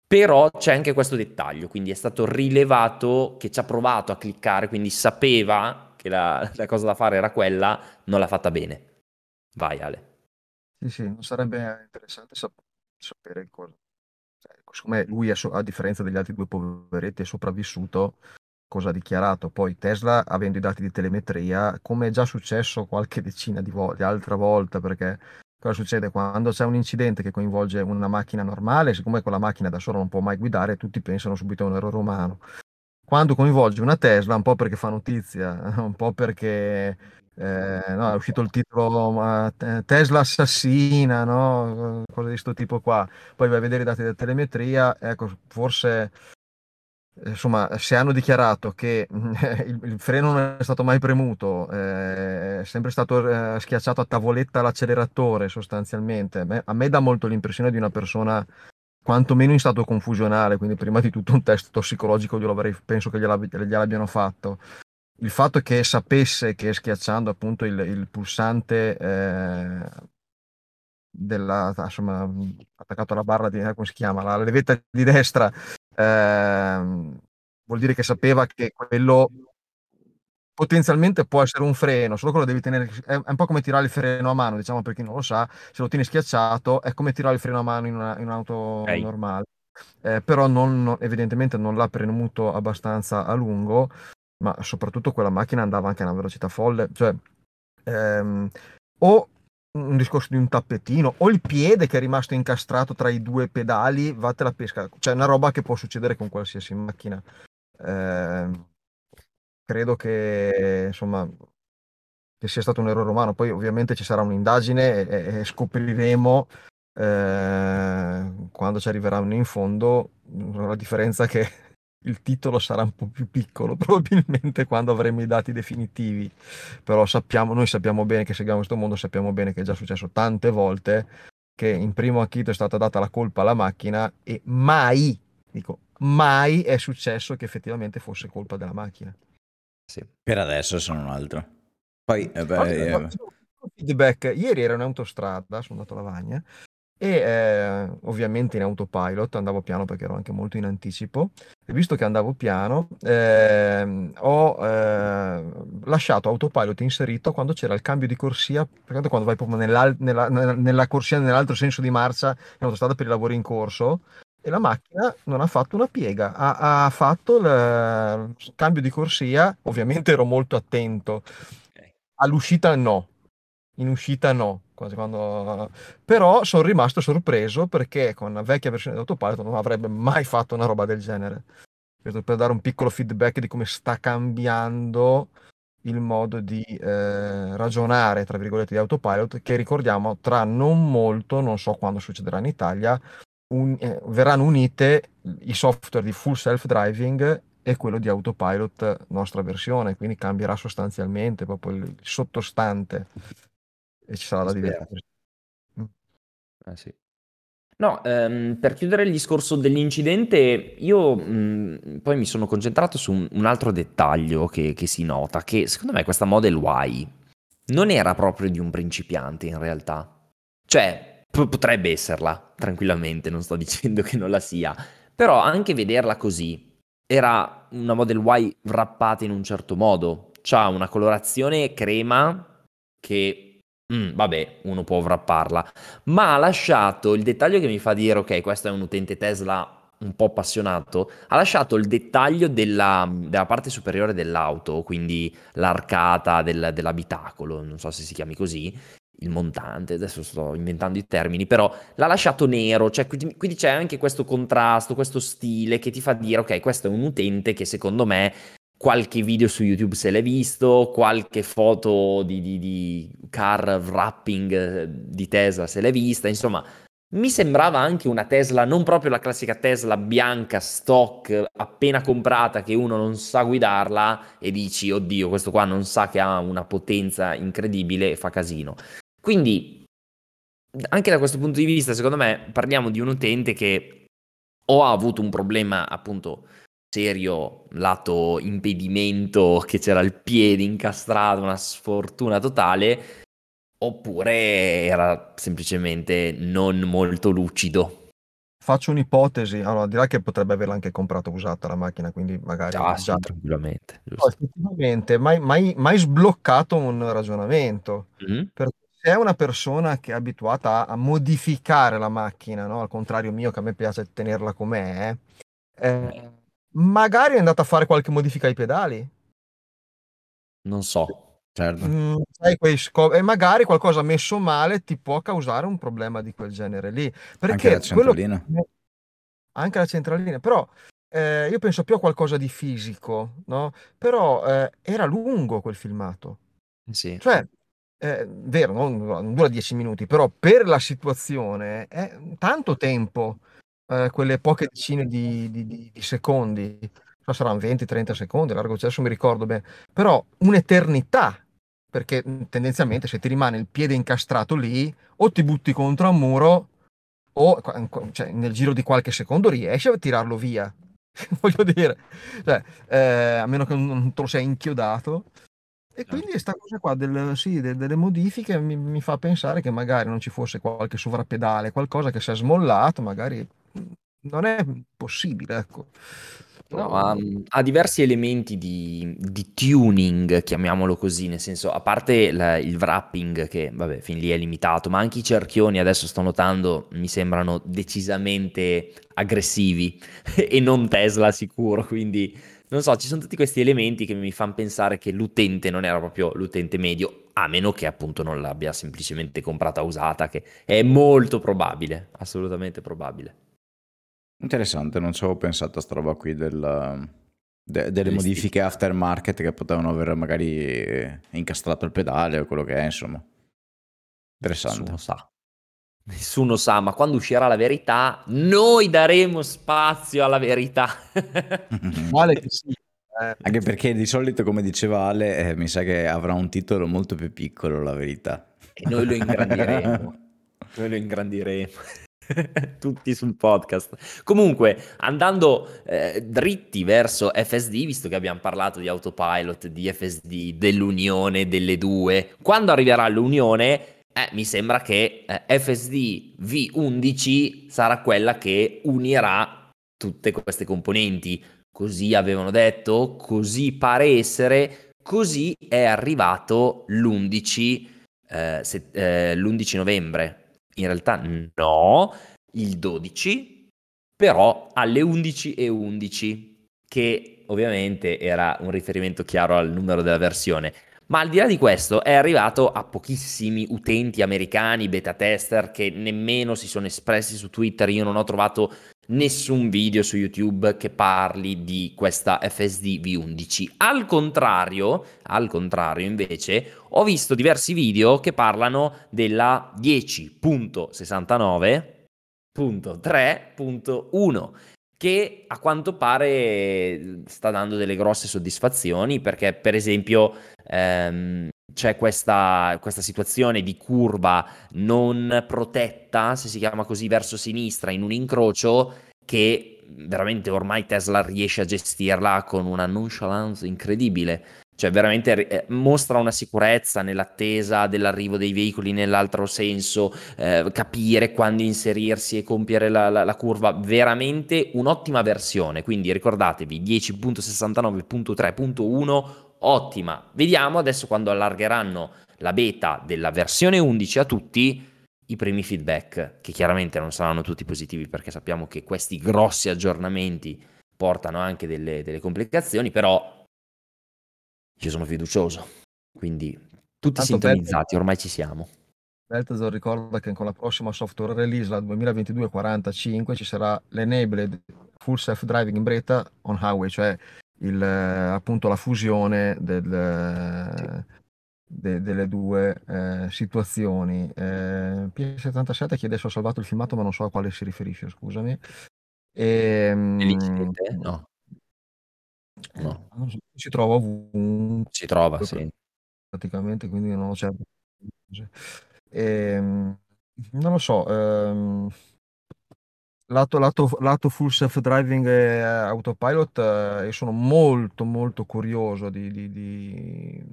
S1: però c'è anche questo dettaglio, quindi è stato rilevato che ci ha provato a cliccare, quindi sapeva che la, (laughs) la cosa da fare era quella, non l'ha fatta bene. Vai Ale.
S3: Sì, sì, non sarebbe interessante sap- sapere cosa. Cioè, siccome lui, è so- a differenza degli altri due poveretti, è sopravvissuto, cosa ha dichiarato. Poi Tesla, avendo i dati di telemetria, come è già successo qualche decina di volte, altra volta, perché Cosa succede quando c'è un incidente che coinvolge una macchina normale? Siccome quella macchina da sola non può mai guidare, tutti pensano subito a un errore umano. Quando coinvolge una Tesla, un po' perché fa notizia, (laughs) un po' perché eh, no, è uscito il titolo Tesla assassina, no? cose di questo tipo qua. Poi vai a vedere i dati della telemetria, ecco, forse insomma, se hanno dichiarato che (laughs) il, il, freno non è stato mai premuto, eh, è sempre stato eh, schiacciato a tavoletta l'acceleratore sostanzialmente, me, a me dà molto l'impressione di una persona quantomeno in stato confusionale, quindi prima di tutto un test tossicologico penso che gliel'abbiano fatto. Il fatto che sapesse che schiacciando appunto il, il pulsante eh, della, insomma, attaccato alla barra di, eh, come si chiama, la levetta di destra, Ehm, vuol dire che sapeva che quello potenzialmente può essere un freno, solo che lo devi tenere, è, un po' come tirare il freno a mano, diciamo per chi non lo sa, se lo tieni schiacciato è come tirare il freno a mano in, una, in un'auto okay. normale, eh, però non, non, evidentemente non l'ha premuto abbastanza a lungo, ma soprattutto quella macchina andava anche a una velocità folle, cioè ehm, o un discorso di un tappetino o il piede che è rimasto incastrato tra i due pedali, vatte la pesca. Cioè, una roba che può succedere con qualsiasi macchina. Eh, credo che insomma che sia stato un errore umano. Poi, ovviamente, ci sarà un'indagine e, e scopriremo eh, quando ci arriveranno in fondo la differenza che il titolo sarà un po' più piccolo (laughs) probabilmente quando avremo i dati definitivi. Però sappiamo noi sappiamo bene che seguiamo questo mondo sappiamo bene che è già successo tante volte che in primo acchito è stata data la colpa alla macchina e mai dico mai è successo che effettivamente fosse colpa della macchina.
S2: Sì. per adesso sono un altro. Poi eh beh,
S3: eh... feedback. Ieri ero in autostrada sono andato a Lavagna e eh, ovviamente in autopilot andavo piano perché ero anche molto in anticipo. E visto che andavo piano eh, ho eh, lasciato autopilot inserito quando c'era il cambio di corsia perché quando vai proprio nella, nella, nella corsia nell'altro senso di marcia in autostrada per i lavori in corso e la macchina non ha fatto una piega, ha, ha fatto il, il cambio di corsia, ovviamente ero molto attento, all'uscita no, in uscita no, quando... però sono rimasto sorpreso perché con la vecchia versione di Autopilot non avrebbe mai fatto una roba del genere. Questo per dare un piccolo feedback di come sta cambiando il modo di eh, ragionare, tra virgolette, di Autopilot, che ricordiamo tra non molto, non so quando succederà in Italia, un, eh, verranno unite i software di full self-driving e quello di Autopilot nostra versione, quindi cambierà sostanzialmente proprio il sottostante e ci sarà da divertirsi.
S1: Mm. Eh sì. No, ehm, per chiudere il discorso dell'incidente, io mh, poi mi sono concentrato su un, un altro dettaglio che, che, si nota, che secondo me questa Model Y non era proprio di un principiante in realtà. Cioè, p- potrebbe esserla, tranquillamente, non sto (laughs) dicendo che non la sia, però anche vederla così, era una Model Y wrappata in un certo modo, c'ha una colorazione crema che Mm, vabbè, uno può wrapparla, ma ha lasciato il dettaglio che mi fa dire, ok, questo è un utente Tesla un po' appassionato, ha lasciato il dettaglio della, della parte superiore dell'auto, quindi l'arcata del, dell'abitacolo, non so se si chiami così, il montante, adesso sto inventando i termini, però l'ha lasciato nero, cioè quindi, quindi c'è anche questo contrasto, questo stile che ti fa dire ok, questo è un utente che secondo me qualche video su YouTube se l'è visto, qualche foto di, di, di car wrapping eh, di Tesla se l'è vista, insomma mi sembrava anche una Tesla, non proprio la classica Tesla bianca, stock, appena comprata, che uno non sa guidarla e dici, oddio, questo qua non sa che ha una potenza incredibile e fa casino. Quindi, anche da questo punto di vista, secondo me, parliamo di un utente che o ha avuto un problema, appunto, serio, lato impedimento, che c'era il piede incastrato, una sfortuna totale, oppure era semplicemente non molto lucido.
S3: Faccio un'ipotesi, allora direi che potrebbe averla anche comprata usata la macchina, quindi magari
S1: ah. Sì, tranquillamente.
S3: No, effettivamente, mai, mai, mai, sbloccato un ragionamento, mm-hmm. perché se è una persona che è abituata a, a modificare la macchina, no? al contrario mio che a me piace tenerla com'è, eh, magari è andata a fare qualche modifica ai pedali.
S1: Non so.
S2: Certo.
S3: Mm, sai, quei sco- e magari qualcosa messo male ti può causare un problema di quel genere lì.
S2: Perché Anche la centralina.
S3: Quello... Anche la centralina, però eh, io penso più a qualcosa di fisico, no? Però eh, era lungo quel filmato.
S1: Sì.
S3: Cioè, eh, vero, non, non dura dieci minuti, però per la situazione è tanto tempo, eh, quelle poche decine di, di, di, di secondi saranno 20-30 secondi, largo cesso mi ricordo bene, però un'eternità, perché tendenzialmente se ti rimane il piede incastrato lì, o ti butti contro un muro, o cioè, nel giro di qualche secondo riesci a tirarlo via. (laughs) Voglio dire, cioè, eh, a meno che non te lo sei inchiodato. E quindi questa cosa qua del, sì, de, delle modifiche mi, mi, fa pensare che magari non ci fosse qualche sovrappedale, qualcosa che si è smollato, magari non è possibile, ecco.
S1: No, ha, ha diversi elementi di, di tuning, chiamiamolo così, nel senso, a parte la- il wrapping che, vabbè, fin lì è limitato, ma anche i cerchioni adesso sto notando, mi sembrano decisamente aggressivi (laughs) e non Tesla sicuro, quindi non so, ci sono tutti questi elementi che mi fanno pensare che l'utente non era proprio l'utente medio, a meno che appunto non l'abbia semplicemente comprata usata, che è molto probabile, assolutamente probabile.
S2: Interessante, non ci avevo pensato a sta roba qui del, de- delle modifiche aftermarket che potevano aver magari incastrato il pedale o quello che è, insomma. Interessante.
S1: Nessuno sa. Nessuno sa, ma quando uscirà la verità, noi daremo spazio alla verità. (laughs)
S2: Vale che sì. Eh. Anche perché di solito, come diceva Ale, eh, mi sa che avrà un titolo molto più piccolo, la verità.
S1: E noi lo ingrandiremo. (laughs) noi lo ingrandiremo. (laughs) Tutti sul podcast. Comunque, andando eh, dritti verso FSD, visto che abbiamo parlato di autopilot, di FSD, dell'unione delle due, quando arriverà l'unione, eh, mi sembra che eh, FSD V11 sarà quella che unirà tutte queste componenti. Così avevano detto, così pare essere, così è arrivato l'11, eh, se, eh, l'11 novembre in realtà no, il 12, però alle 11.11, 11, che ovviamente era un riferimento chiaro al numero della versione. Ma al di là di questo è arrivato a pochissimi utenti americani, beta tester, che nemmeno si sono espressi su Twitter. Io non ho trovato nessun video su YouTube che parli di questa FSD V11. Al contrario, al contrario invece, ho visto diversi video che parlano della 10.69.3.1 che a quanto pare sta dando delle grosse soddisfazioni perché per esempio ehm, c'è questa, questa, situazione di curva non protetta, se si chiama così, verso sinistra in un incrocio che veramente ormai Tesla riesce a gestirla con una nonchalance incredibile. Cioè veramente eh, mostra una sicurezza nell'attesa dell'arrivo dei veicoli nell'altro senso, eh, capire quando inserirsi e compiere la, la, la, curva, veramente un'ottima versione. Quindi ricordatevi 10.69.3.1 ottima. Vediamo adesso quando allargheranno la beta della versione 11 a tutti i primi feedback, che chiaramente non saranno tutti positivi perché sappiamo che questi grossi aggiornamenti portano anche delle, delle complicazioni, però io sono fiducioso, quindi tutti Tanto sintonizzati, ormai ci siamo.
S3: Balthazar ricorda che con la prossima software release, la 2022-45, ci sarà l'enabled full self-driving in beta on highway, cioè il, appunto la fusione del, de, delle due eh, situazioni. Eh, PS77 chiede se ho salvato il filmato, ma non so a quale si riferisce, scusami.
S1: E, no.
S3: no. So, si trova ovunque.
S1: Si trova, sì.
S3: Praticamente, quindi non ho certo. E, ehm, non lo so. Ehm, lato, lato, lato full self driving e autopilot, eh, io sono molto molto curioso di, di, di,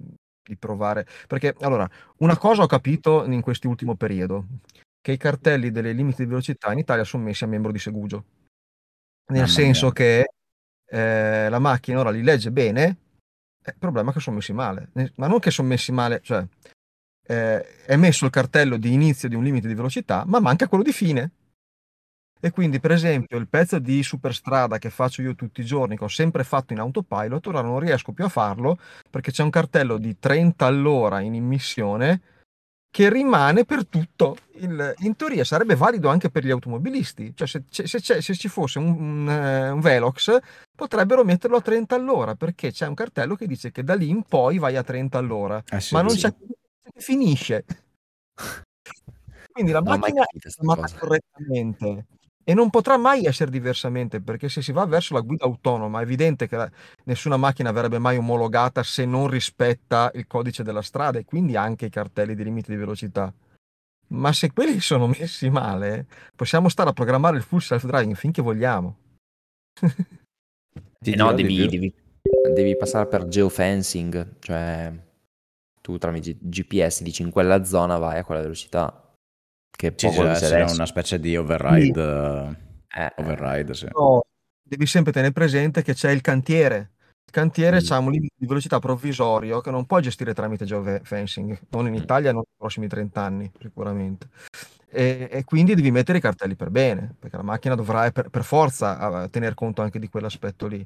S3: di provare. Perché allora, una cosa ho capito in quest'ultimo periodo, che i cartelli delle limiti di velocità in Italia sono messi a membro di Segugio. Nel Mamma senso mia. che eh, la macchina ora li legge bene, il problema è che sono messi male. Ma non che sono messi male, cioè eh, è messo il cartello di inizio di un limite di velocità, ma manca quello di fine. E quindi, per esempio, il pezzo di superstrada che faccio io tutti i giorni, che ho sempre fatto in autopilot, ora non riesco più a farlo perché c'è un cartello di 30 all'ora in immissione che rimane per tutto. Il, in teoria sarebbe valido anche per gli automobilisti, cioè se, se, se, se ci fosse un, un, eh, un, Velox potrebbero metterlo a 30 all'ora perché c'è un cartello che dice che da lì in poi vai a 30 all'ora, eh sì, ma non sì. c'è finisce. (laughs) Quindi la no, macchina è chiamata correttamente e non potrà mai essere diversamente perché se si va verso la guida autonoma è evidente che la, nessuna macchina verrebbe mai omologata se non rispetta il codice della strada e quindi anche i cartelli di limite di velocità. Ma se quelli (laughs) sono messi male, possiamo stare a programmare il full self-driving finché vogliamo.
S1: eh no, devi, devi, devi, passare per geofencing, cioè tu tramite GPS dici in quella zona vai a quella velocità
S2: che poco sì, una specie di override. Sì. Eh, override sì.
S3: no, devi sempre tenere presente che c'è il cantiere. Il cantiere mm. ha un limite di velocità provvisorio che non puoi gestire tramite geofencing, non in mm. Italia, non nei prossimi 30 anni sicuramente. E, e, quindi devi mettere i cartelli per bene, perché la macchina dovrà per, per forza tener conto anche di quell'aspetto lì.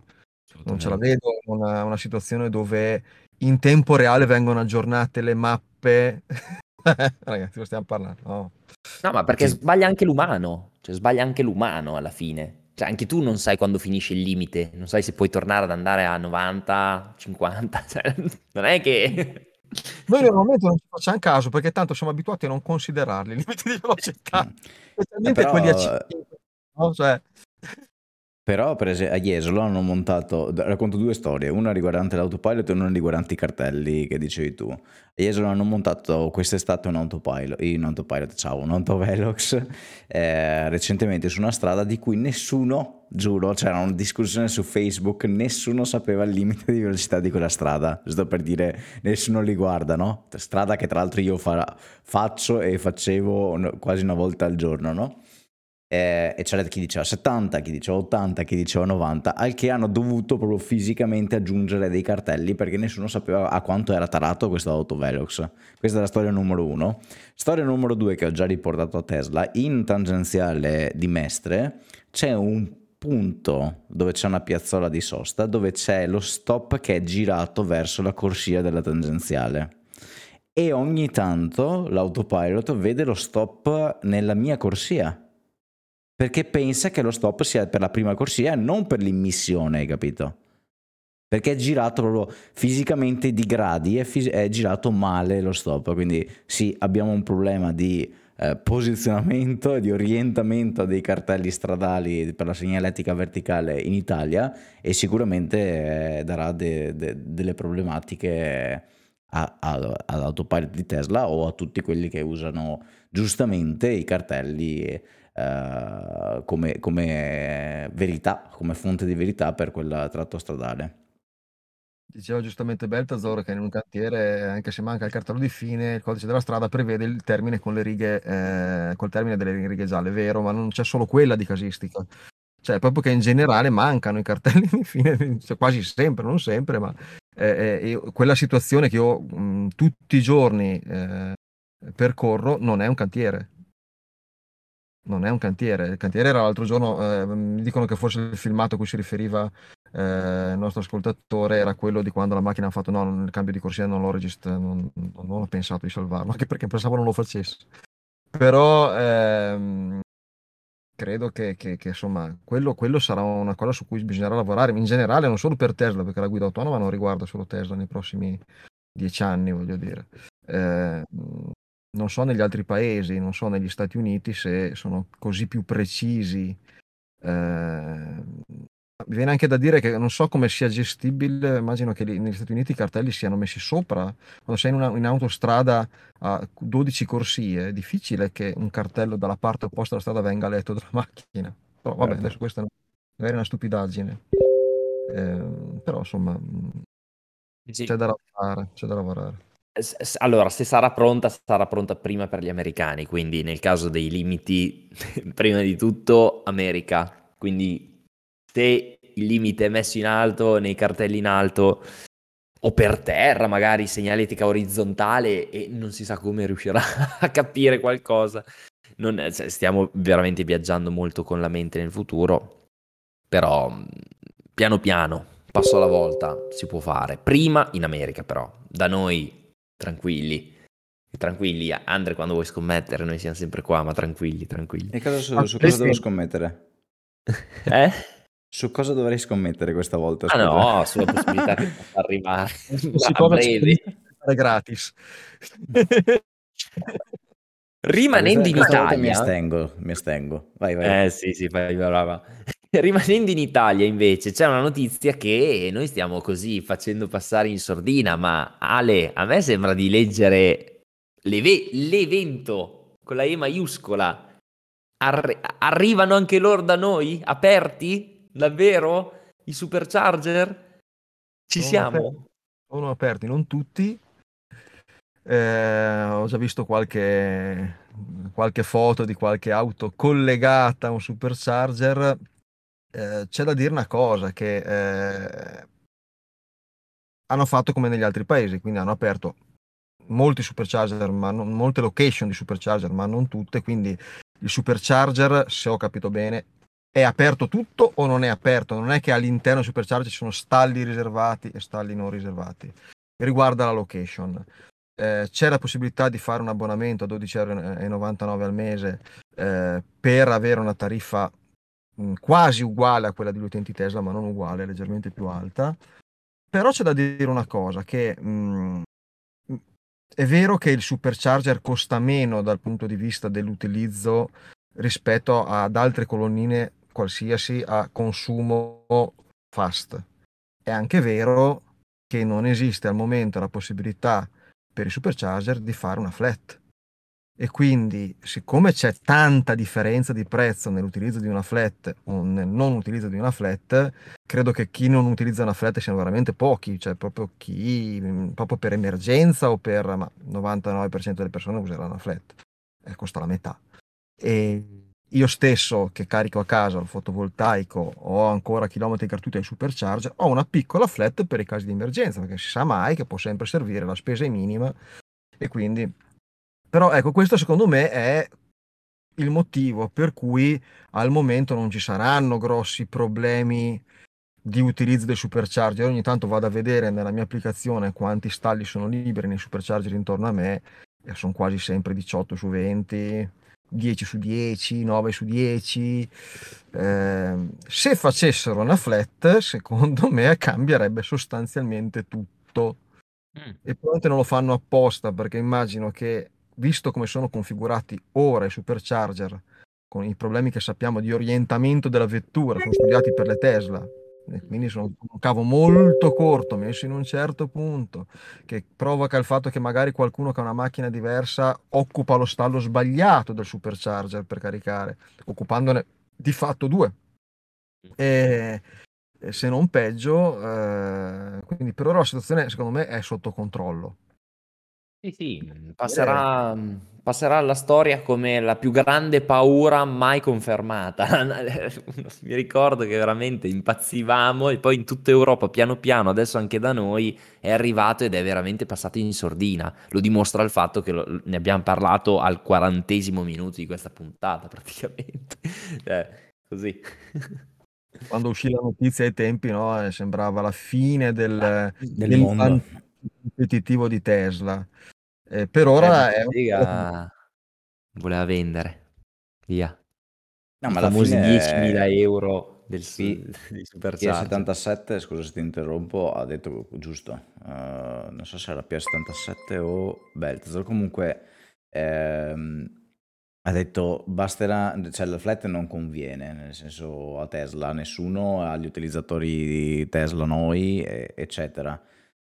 S3: Non ce la vedo una, una situazione dove in tempo reale vengono aggiornate le mappe (laughs) Ragazzi, lo stiamo parlando. No.
S1: no, ma perché sbaglia anche l'umano. Cioè, sbaglia anche l'umano alla fine. Cioè, anche tu non sai quando finisce il limite. Non sai se puoi tornare ad andare a 90, 50. (laughs) Cioè, non è che... (laughs)
S3: Noi normalmente non ci facciamo caso perché tanto siamo abituati a non considerarli i limiti di velocità. Specialmente però... quelli a 5. No? Cioè...
S2: Però per esempio a Jesolo hanno montato, racconto due storie, una riguardante l'autopilot e una riguardante i cartelli che dicevi tu. A Jesolo hanno montato quest'estate un autopilot, un autopilot, ciao, un autovelox eh, recentemente su una strada di cui nessuno, giuro, c'era una discussione su Facebook, nessuno sapeva il limite di velocità di quella strada, giusto per dire nessuno li guarda, no? Strada che tra l'altro io fa, faccio e facevo quasi una volta al giorno, no? Eh, e c'era chi diceva 70, chi diceva 80, chi diceva 90, al che hanno dovuto proprio fisicamente aggiungere dei cartelli perché nessuno sapeva a quanto era tarato questo autovelox. Questa è la storia numero uno. Storia numero due che ho già riportato a Tesla, in tangenziale di Mestre c'è un punto dove c'è una piazzola di sosta dove c'è lo stop che è girato verso la corsia della tangenziale e ogni tanto l'autopilot vede lo stop nella mia corsia perché pensa che lo stop sia per la prima corsia e non per l'immissione, hai capito? Perché è girato proprio fisicamente di gradi, è, fis- è girato male lo stop, quindi sì, abbiamo un problema di eh, posizionamento e di orientamento dei cartelli stradali per la segnaletica verticale in Italia e sicuramente eh, darà de- de- delle problematiche all'autopilot di Tesla o a tutti quelli che usano giustamente i cartelli eh, come, come verità, come fonte di verità per quel tratto stradale.
S3: Diceva giustamente Beltazor che in un cantiere, anche se manca il cartello di fine, il codice della strada prevede il termine con le righe, eh, col termine delle righe gialle, vero, ma non c'è solo quella di casistica. Cioè, proprio che in generale mancano i cartelli di fine, (laughs) cioè, quasi sempre, non sempre, ma eh, eh, quella situazione che io mh, tutti i giorni eh, percorro non è un cantiere non è un cantiere. Il cantiere era l'altro giorno, eh, mi dicono che forse il filmato a cui si riferiva eh, il nostro ascoltatore era quello di quando la macchina ha fatto no, il cambio di corsia non l'ho registrato, non, non, ho pensato di salvarlo, anche perché pensavo non lo facesse. Però ehm, credo che, che, che insomma, quello, quello, sarà una cosa su cui bisognerà lavorare in generale, non solo per Tesla, perché la guida autonoma non riguarda solo Tesla nei prossimi dieci anni, voglio dire. Eh, non so negli altri paesi, non so negli Stati Uniti se sono così più precisi. Eh, mi viene anche da dire che non so come sia gestibile, immagino che negli Stati Uniti i cartelli siano messi sopra, quando sei in, una, in autostrada a 12 corsie, è difficile che un cartello dalla parte opposta della strada venga letto dalla (laughs) macchina. Però vabbè, certo. adesso questa è magari una stupidaggine. Eh, però insomma, sì. c'è da lavorare, c'è da lavorare.
S1: Allora, se sarà pronta, sarà pronta prima per gli americani, quindi nel caso dei limiti, (laughs) prima di tutto America. Quindi se il limite è messo in alto, nei cartelli in alto, o per terra, magari segnaletica orizzontale e non si sa come riuscirà (laughs) a capire qualcosa. Non, cioè, stiamo veramente viaggiando molto con la mente nel futuro, però piano piano, passo alla volta, si può fare. Prima in America però, da noi tranquilli. Tranquilli, Andre, quando vuoi scommettere, noi siamo sempre qua, ma tranquilli, tranquilli.
S2: E cosa su, su cosa devo scommettere? (laughs)
S1: eh?
S2: Su cosa dovrei scommettere questa volta?
S1: Scusa. Ah no, (laughs) sulla possibilità che possa arrivare a breve.
S3: gratis.
S1: Rimanendo in Italia...
S2: Mi astengo, mi astengo. Vai, vai.
S1: Eh sì, sì, vai, brava. (laughs) Rimanendo in Italia invece c'è una notizia che noi stiamo così facendo passare in sordina, ma Ale, a me sembra di leggere l'eve- l'evento con la E maiuscola. Arri- arrivano anche loro da noi? Aperti? Davvero? I supercharger? Ci sono siamo?
S3: Aperti. Sono aperti, non tutti. Eh, ho già visto qualche, qualche foto di qualche auto collegata a un supercharger eh, c'è da dire una cosa, che eh, hanno fatto come negli altri paesi, quindi hanno aperto molti supercharger, ma non, molte location di supercharger, ma non tutte, quindi il supercharger, se ho capito bene, è aperto tutto o non è aperto? Non è che all'interno del supercharger ci sono stalli riservati e stalli non riservati. Riguarda la location. Eh, c'è la possibilità di fare un abbonamento a 12,99 euro al mese eh, per avere una tariffa quasi uguale a quella degli utenti Tesla, ma non uguale, leggermente più alta. Però c'è da dire una cosa, che mh, mm, è vero che il supercharger costa meno dal punto di vista dell'utilizzo rispetto ad altre colonnine qualsiasi a consumo fast. È anche vero che non esiste al momento la possibilità per i supercharger di fare una flat. E quindi, siccome c'è tanta differenza di prezzo nell'utilizzo di una flat o nel non utilizzo di una flat, credo che chi non utilizza una flat siano veramente pochi, cioè proprio chi, proprio per emergenza o per, ma il 99% delle persone userà una flat, eh, costa la metà. E io stesso che carico a casa il fotovoltaico ho ancora chilometri gratuiti ai supercharger, ho una piccola flat per i casi di emergenza, perché si sa mai che può sempre servire, la spesa è minima e quindi però ecco, questo secondo me è il motivo per cui al momento non ci saranno grossi problemi di utilizzo dei supercharger. Ogni tanto vado a vedere nella mia applicazione quanti stalli sono liberi nei supercharger intorno a me e sono quasi sempre 18 su 20, 10 su 10, 9 su 10. Eh, se facessero una flat, secondo me cambierebbe sostanzialmente tutto. Mm. E probabilmente non lo fanno apposta perché immagino che visto come sono configurati ora i supercharger, con i problemi che sappiamo di orientamento della vettura, sono studiati per le Tesla, quindi sono un cavo molto corto, messo in un certo punto, che provoca il fatto che magari qualcuno che ha una macchina diversa occupa lo stallo sbagliato del supercharger per caricare, occupandone di fatto due. E, se non peggio, eh, quindi per ora la situazione secondo me è sotto controllo.
S1: Sì, sì, mhmm, passerà mhmm, passerà alla storia come la più grande paura mai confermata. (laughs) (laughs) Mi ricordo che veramente impazzivamo e poi in tutta Europa piano piano, adesso anche da noi, è arrivato ed è veramente passato in sordina. Lo dimostra il fatto che lo ne abbiam parlato al quarantesimo minuto di questa puntata (laughs) praticamente. Cioè, così.
S3: Quando uscì la notizia ai tempi, no, eh, sembrava la fine del,
S2: Ah, del
S3: del
S2: mondo.
S3: competitivo di Tesla. Eh, per ora
S1: Eh,
S3: è
S1: Bottega voleva vendere. Via.
S2: No, ma alla
S1: famosi
S2: fine
S1: 10.000 euro del su-
S2: P-
S1: dei supercharger.
S2: PS77, scusa se ti interrompo, ha detto giusto, eh, non so se era PS77 o Beltesor, comunque ehm, ha detto basterà, cioè la flat non conviene, nel senso a Tesla, a nessuno, agli utilizzatori di Tesla, noi, e- eccetera.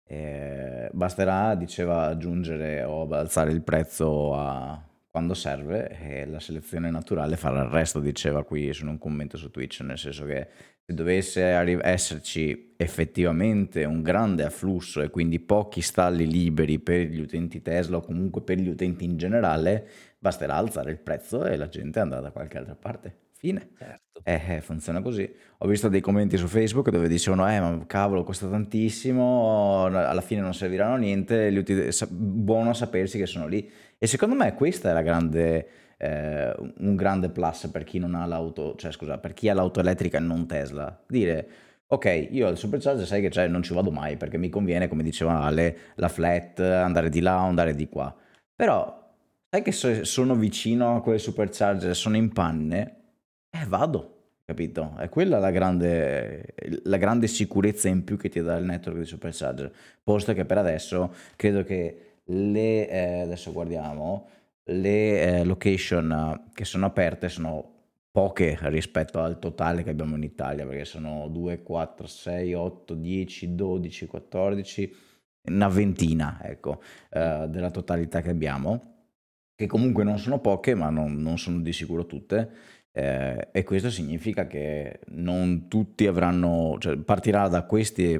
S2: Eh, basterà, diceva, aggiungere o alzare il prezzo a quando serve e la selezione naturale farà il resto, diceva qui su un commento su Twitch, nel senso che se dovesse arri- esserci effettivamente un grande afflusso e quindi pochi stalli liberi per gli utenti Tesla o comunque per gli utenti in generale, basterà alzare il prezzo e la gente andrà da qualche altra parte. Fine.
S1: Certo.
S2: Eh, eh, funziona così. Ho visto dei commenti su Facebook dove dicevano, eh, ma cavolo, costa tantissimo, alla fine non serviranno a niente, uti- buono sapersi che sono lì. E secondo me questa è la grande, eh, un grande plus per chi non ha l'auto, cioè scusa, per chi ha l'auto elettrica e non Tesla. Dire, ok, io al supercharger sai che c'è, non ci vado mai perché mi conviene, come diceva Ale, la flat, andare di là andare di qua. Però, sai che so- sono vicino a quel supercharger, sono in panne, vado, capito? È quella la grande, la grande sicurezza in più che ti dà il network di supercharger. Posto che per adesso credo che le, eh, adesso guardiamo, le eh, location eh, che sono aperte sono poche rispetto al totale che abbiamo in Italia, perché sono 2, 4, 6, 8, 10, 12, 14, una ventina, ecco, eh, della totalità che abbiamo, che comunque non sono poche, ma non, non sono di sicuro tutte. Eh, e questo significa che non tutti avranno, cioè partirà da questi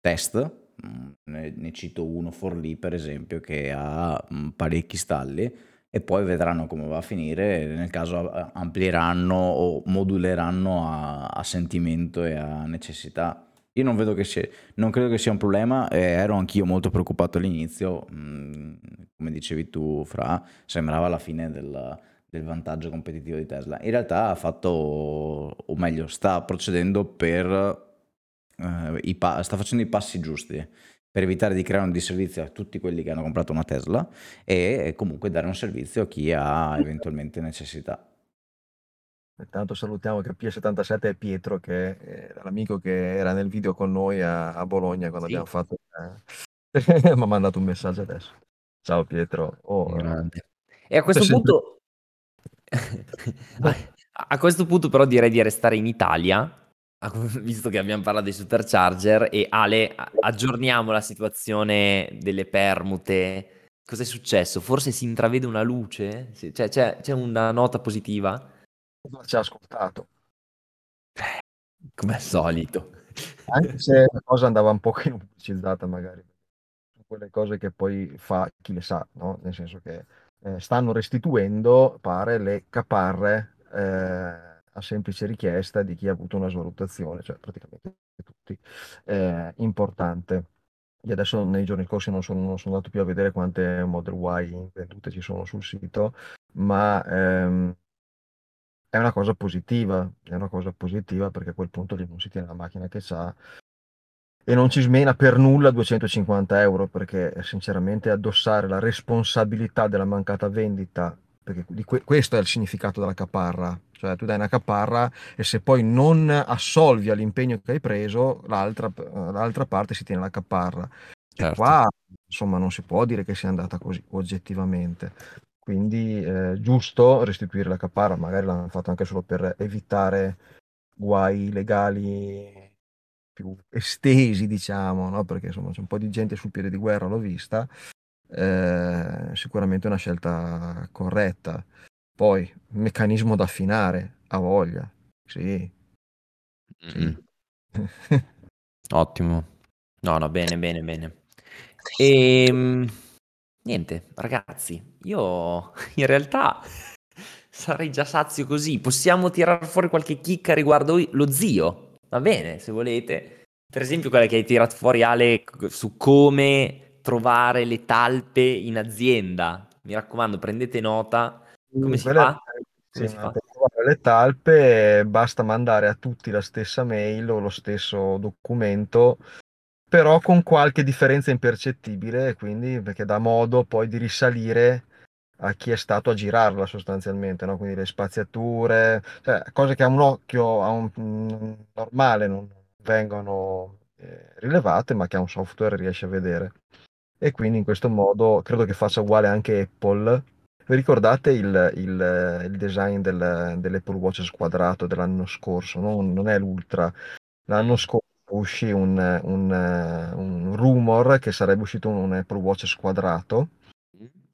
S2: test, mm, ne, ne cito uno, Forlì per esempio, che ha mm, parecchi stalli, e poi vedranno come va a finire, nel caso amplieranno o moduleranno a, a sentimento e a necessità. Io non vedo che sia, non credo che sia un problema, e ero anch'io molto preoccupato all'inizio, mm, come dicevi tu, Fra, sembrava la fine del, del vantaggio competitivo di Tesla. In realtà ha fatto, o meglio, sta procedendo per eh, i pa- sta facendo i passi giusti per evitare di creare un disservizio a tutti quelli che hanno comprato una Tesla e comunque dare un servizio a chi ha eventualmente necessità.
S3: Intanto salutiamo che P77 è Pietro, che è l'amico che era nel video con noi a, a Bologna quando
S1: Sì.
S3: abbiamo fatto. eh, (laughs) Mi ha mandato un messaggio adesso. Ciao Pietro. Oh.
S1: E a questo punto, a, a questo punto però direi di restare in Italia, (laughs) visto che abbiamo parlato dei supercharger e Ale, aggiorniamo la situazione delle permute. Cos'è successo? Forse si intravede una luce? Sì, C'è, c'è- c'è una nota positiva?
S3: ci ha ascoltato.
S1: Come al solito.
S3: Anche se la cosa andava un pochino pubblicizzata magari. Quelle cose che poi fa chi le sa, no? Nel senso che eh, stanno restituendo, pare, le caparre eh, a semplice richiesta di chi ha avuto una svalutazione, cioè praticamente tutti. Eh, importante. Io adesso nei giorni scorsi non sono, non sono andato più a vedere quante Model Y vendute ci sono sul sito, ma ehm, è una cosa positiva, è una cosa positiva perché a quel punto lì non si tiene la macchina che sa e non ci smena per nulla 250 euro perché eh, sinceramente addossare la responsabilità della mancata vendita, perché que- questo è il significato della caparra, cioè tu dai una caparra e se poi non assolvi all'impegno che hai preso, l'altra, l'altra parte si tiene la caparra. E
S1: Certo.
S3: qua insomma non si può dire che sia andata così oggettivamente. Quindi eh, giusto restituire la caparra, magari l'hanno fatto anche solo per evitare guai legali più estesi, diciamo, no? Perché insomma c'è un po' di gente sul piede di guerra, l'ho vista. Eh, sicuramente una scelta corretta. Poi, meccanismo da affinare, a voglia. Sì, sì. (laughs)
S1: Ottimo. No, no, bene, bene, bene. E niente, ragazzi, io in realtà sarei già sazio così. Possiamo tirare fuori qualche chicca riguardo lo zio. Va bene, se volete. Per esempio, quella che hai tirato fuori Ale su come trovare le talpe in azienda. Mi raccomando, prendete nota. Come si fa? Come si fa?
S3: Te trovare le talpe basta mandare a tutti la stessa mail o lo stesso documento, però con qualche differenza impercettibile, quindi perché dà modo poi di risalire a chi è stato a girarla sostanzialmente, no? quindi le spaziature, cioè, cose che a un occhio a un, mm, normale non vengono eh, rilevate, ma che a un software riesce a vedere. E quindi in questo modo credo che faccia uguale anche Apple. Vi ricordate il, il, il design del, dell'Apple Watch squadrato dell'anno scorso? No? Non è l'Ultra. L'anno scorso uscì un, un, un rumor che sarebbe uscito un Apple Watch squadrato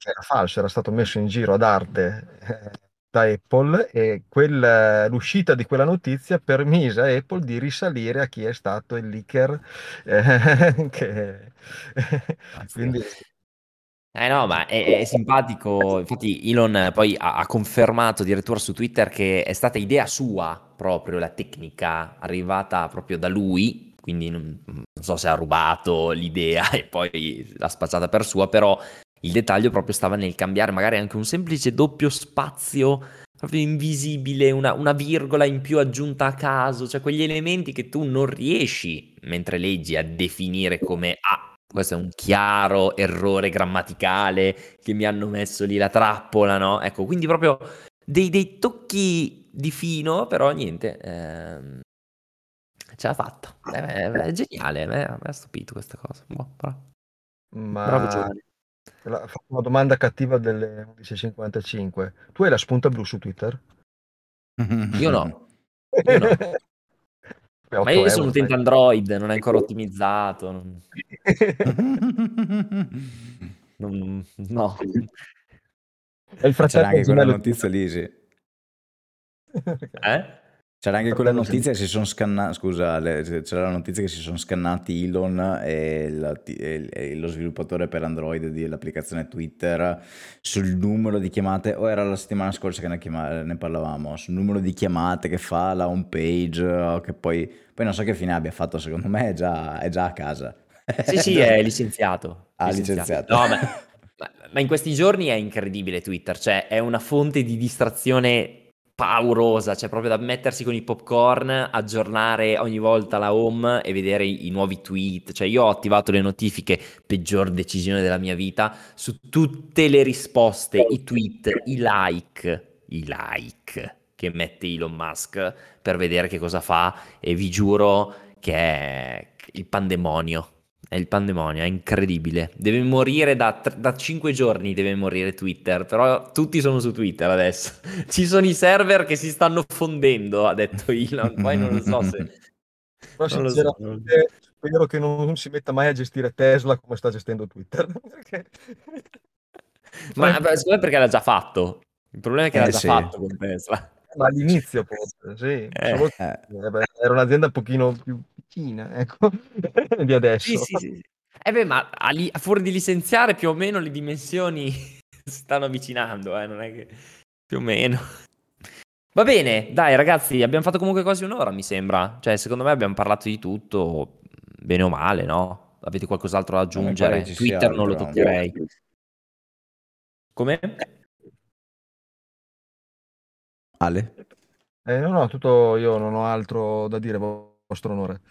S3: era falso, era stato messo in giro ad arte eh, da Apple e quel, l'uscita di quella notizia permise a Apple di risalire a chi è stato il leaker. Eh, (laughs) che...
S1: Quindi... Eh no, ma è, è, simpatico. Infatti, Elon poi ha, ha, confermato addirittura su Twitter che è stata idea sua proprio la tecnica arrivata proprio da lui. Quindi non, non so se ha rubato l'idea (laughs) e poi l'ha spacciata per sua, però il dettaglio proprio stava nel cambiare magari anche un semplice doppio spazio proprio invisibile, una, una, virgola in più aggiunta a caso, cioè quegli elementi che tu non riesci mentre leggi a definire come ah, questo è un chiaro errore grammaticale che mi hanno messo lì la trappola, no? Ecco, quindi proprio dei, dei tocchi di fino, però niente, ehm, ce l'ha fatta. È, è, geniale, mi ha stupito questa cosa. Boh,
S3: Ma... Bravo Giovanni. La, faccio una domanda cattiva delle 11.55. Tu hai la spunta blu su Twitter?
S1: Io no. (laughs) Io no. Ma io sono utente Android, non è ancora (laughs) ottimizzato. Non... non, no.
S2: È il fratello C'era anche quella notizia lì, sì.
S1: eh?
S2: C'era anche quella notizia che si sono scannati, scusa, le, c'era la notizia che si sono scannati Elon e, la, e, lo sviluppatore per Android dell'applicazione Twitter sul numero di chiamate, o era la settimana scorsa che ne, chiama, ne parlavamo, sul numero di chiamate che fa la home page, che poi, poi non so che fine abbia fatto, secondo me è già, è già a casa.
S1: Sì, sì, (laughs) è licenziato.
S2: Ah, licenziato. licenziato.
S1: No, ma, ma in questi giorni è incredibile Twitter, cioè è una fonte di distrazione paurosa, cioè proprio da mettersi con i popcorn, aggiornare ogni volta la home e vedere i, nuovi tweet. Cioè io ho attivato le notifiche, peggior decisione della mia vita, su tutte le risposte, i tweet, i like, i like che mette Elon Musk per vedere che cosa fa e vi giuro che è il pandemonio. È il pandemonio, è incredibile. Deve morire da, da 5 giorni, deve morire Twitter, però tutti sono su Twitter adesso. (laughs) Ci sono i server che si stanno fondendo, ha detto Elon, poi non lo so se... (laughs)
S3: Però non sinceramente so. spero che non si metta mai a gestire Tesla come sta gestendo Twitter. (laughs) perché...
S1: Ma secondo me perché l'ha già fatto. Il problema è che eh, l'ha già sì. fatto con Tesla.
S3: Ma all'inizio forse, sì. Eh, eh. Era un'azienda un pochino più piccina, ecco, (laughs) di adesso.
S1: Sì, sì, sì. Eh beh, ma a, li- a fuori di licenziare più o meno le dimensioni (laughs) si stanno avvicinando, eh, non è che più o meno. Va bene, dai ragazzi, abbiamo fatto comunque quasi un'ora, mi sembra. Cioè, secondo me abbiamo parlato di tutto, bene o male, no? Avete qualcos'altro da aggiungere? Twitter non lo toccherei. Come?
S2: Ale?
S3: Eh, no, no, tutto io non ho altro da dire, vostro onore.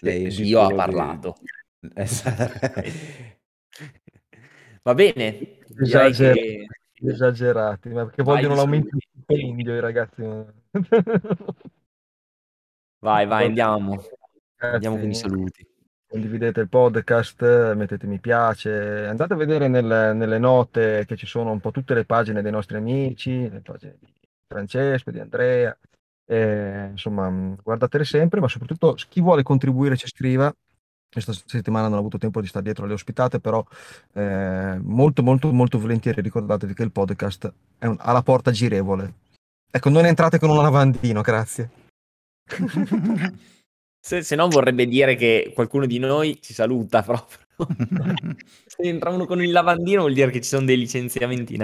S1: Lei Dio ha parlato. (laughs) Esatto. (laughs) Va bene.
S3: Esager- che... Esagerati, ma perché vai vogliono l'aumento di stipendio i ragazzi. (laughs)
S1: vai, vai, andiamo. Grazie. Andiamo con i saluti
S3: condividete il podcast, mettete mi piace, andate a vedere nel, nelle note che ci sono un po' tutte le pagine dei nostri amici, le pagine di Francesco, di Andrea, eh, insomma guardatele sempre, ma soprattutto chi vuole contribuire ci scriva. Questa settimana non ho avuto tempo di stare dietro alle ospitate, però eh, molto molto molto volentieri ricordatevi che il podcast è un, ha la porta girevole. Ecco, non entrate con un lavandino, grazie. (laughs)
S1: Se, se no vorrebbe dire che qualcuno di noi ci saluta proprio. (laughs) se entra uno con il lavandino vuol dire che ci sono dei licenziamenti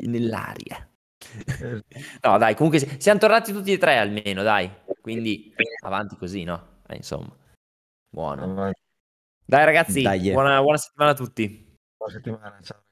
S1: nell'aria. No, dai, comunque siamo tornati tutti e tre almeno, dai. Quindi avanti così, no? Eh, insomma, buono. Dai ragazzi, dai, yeah. buona, buona settimana a tutti.
S3: Buona settimana, ciao.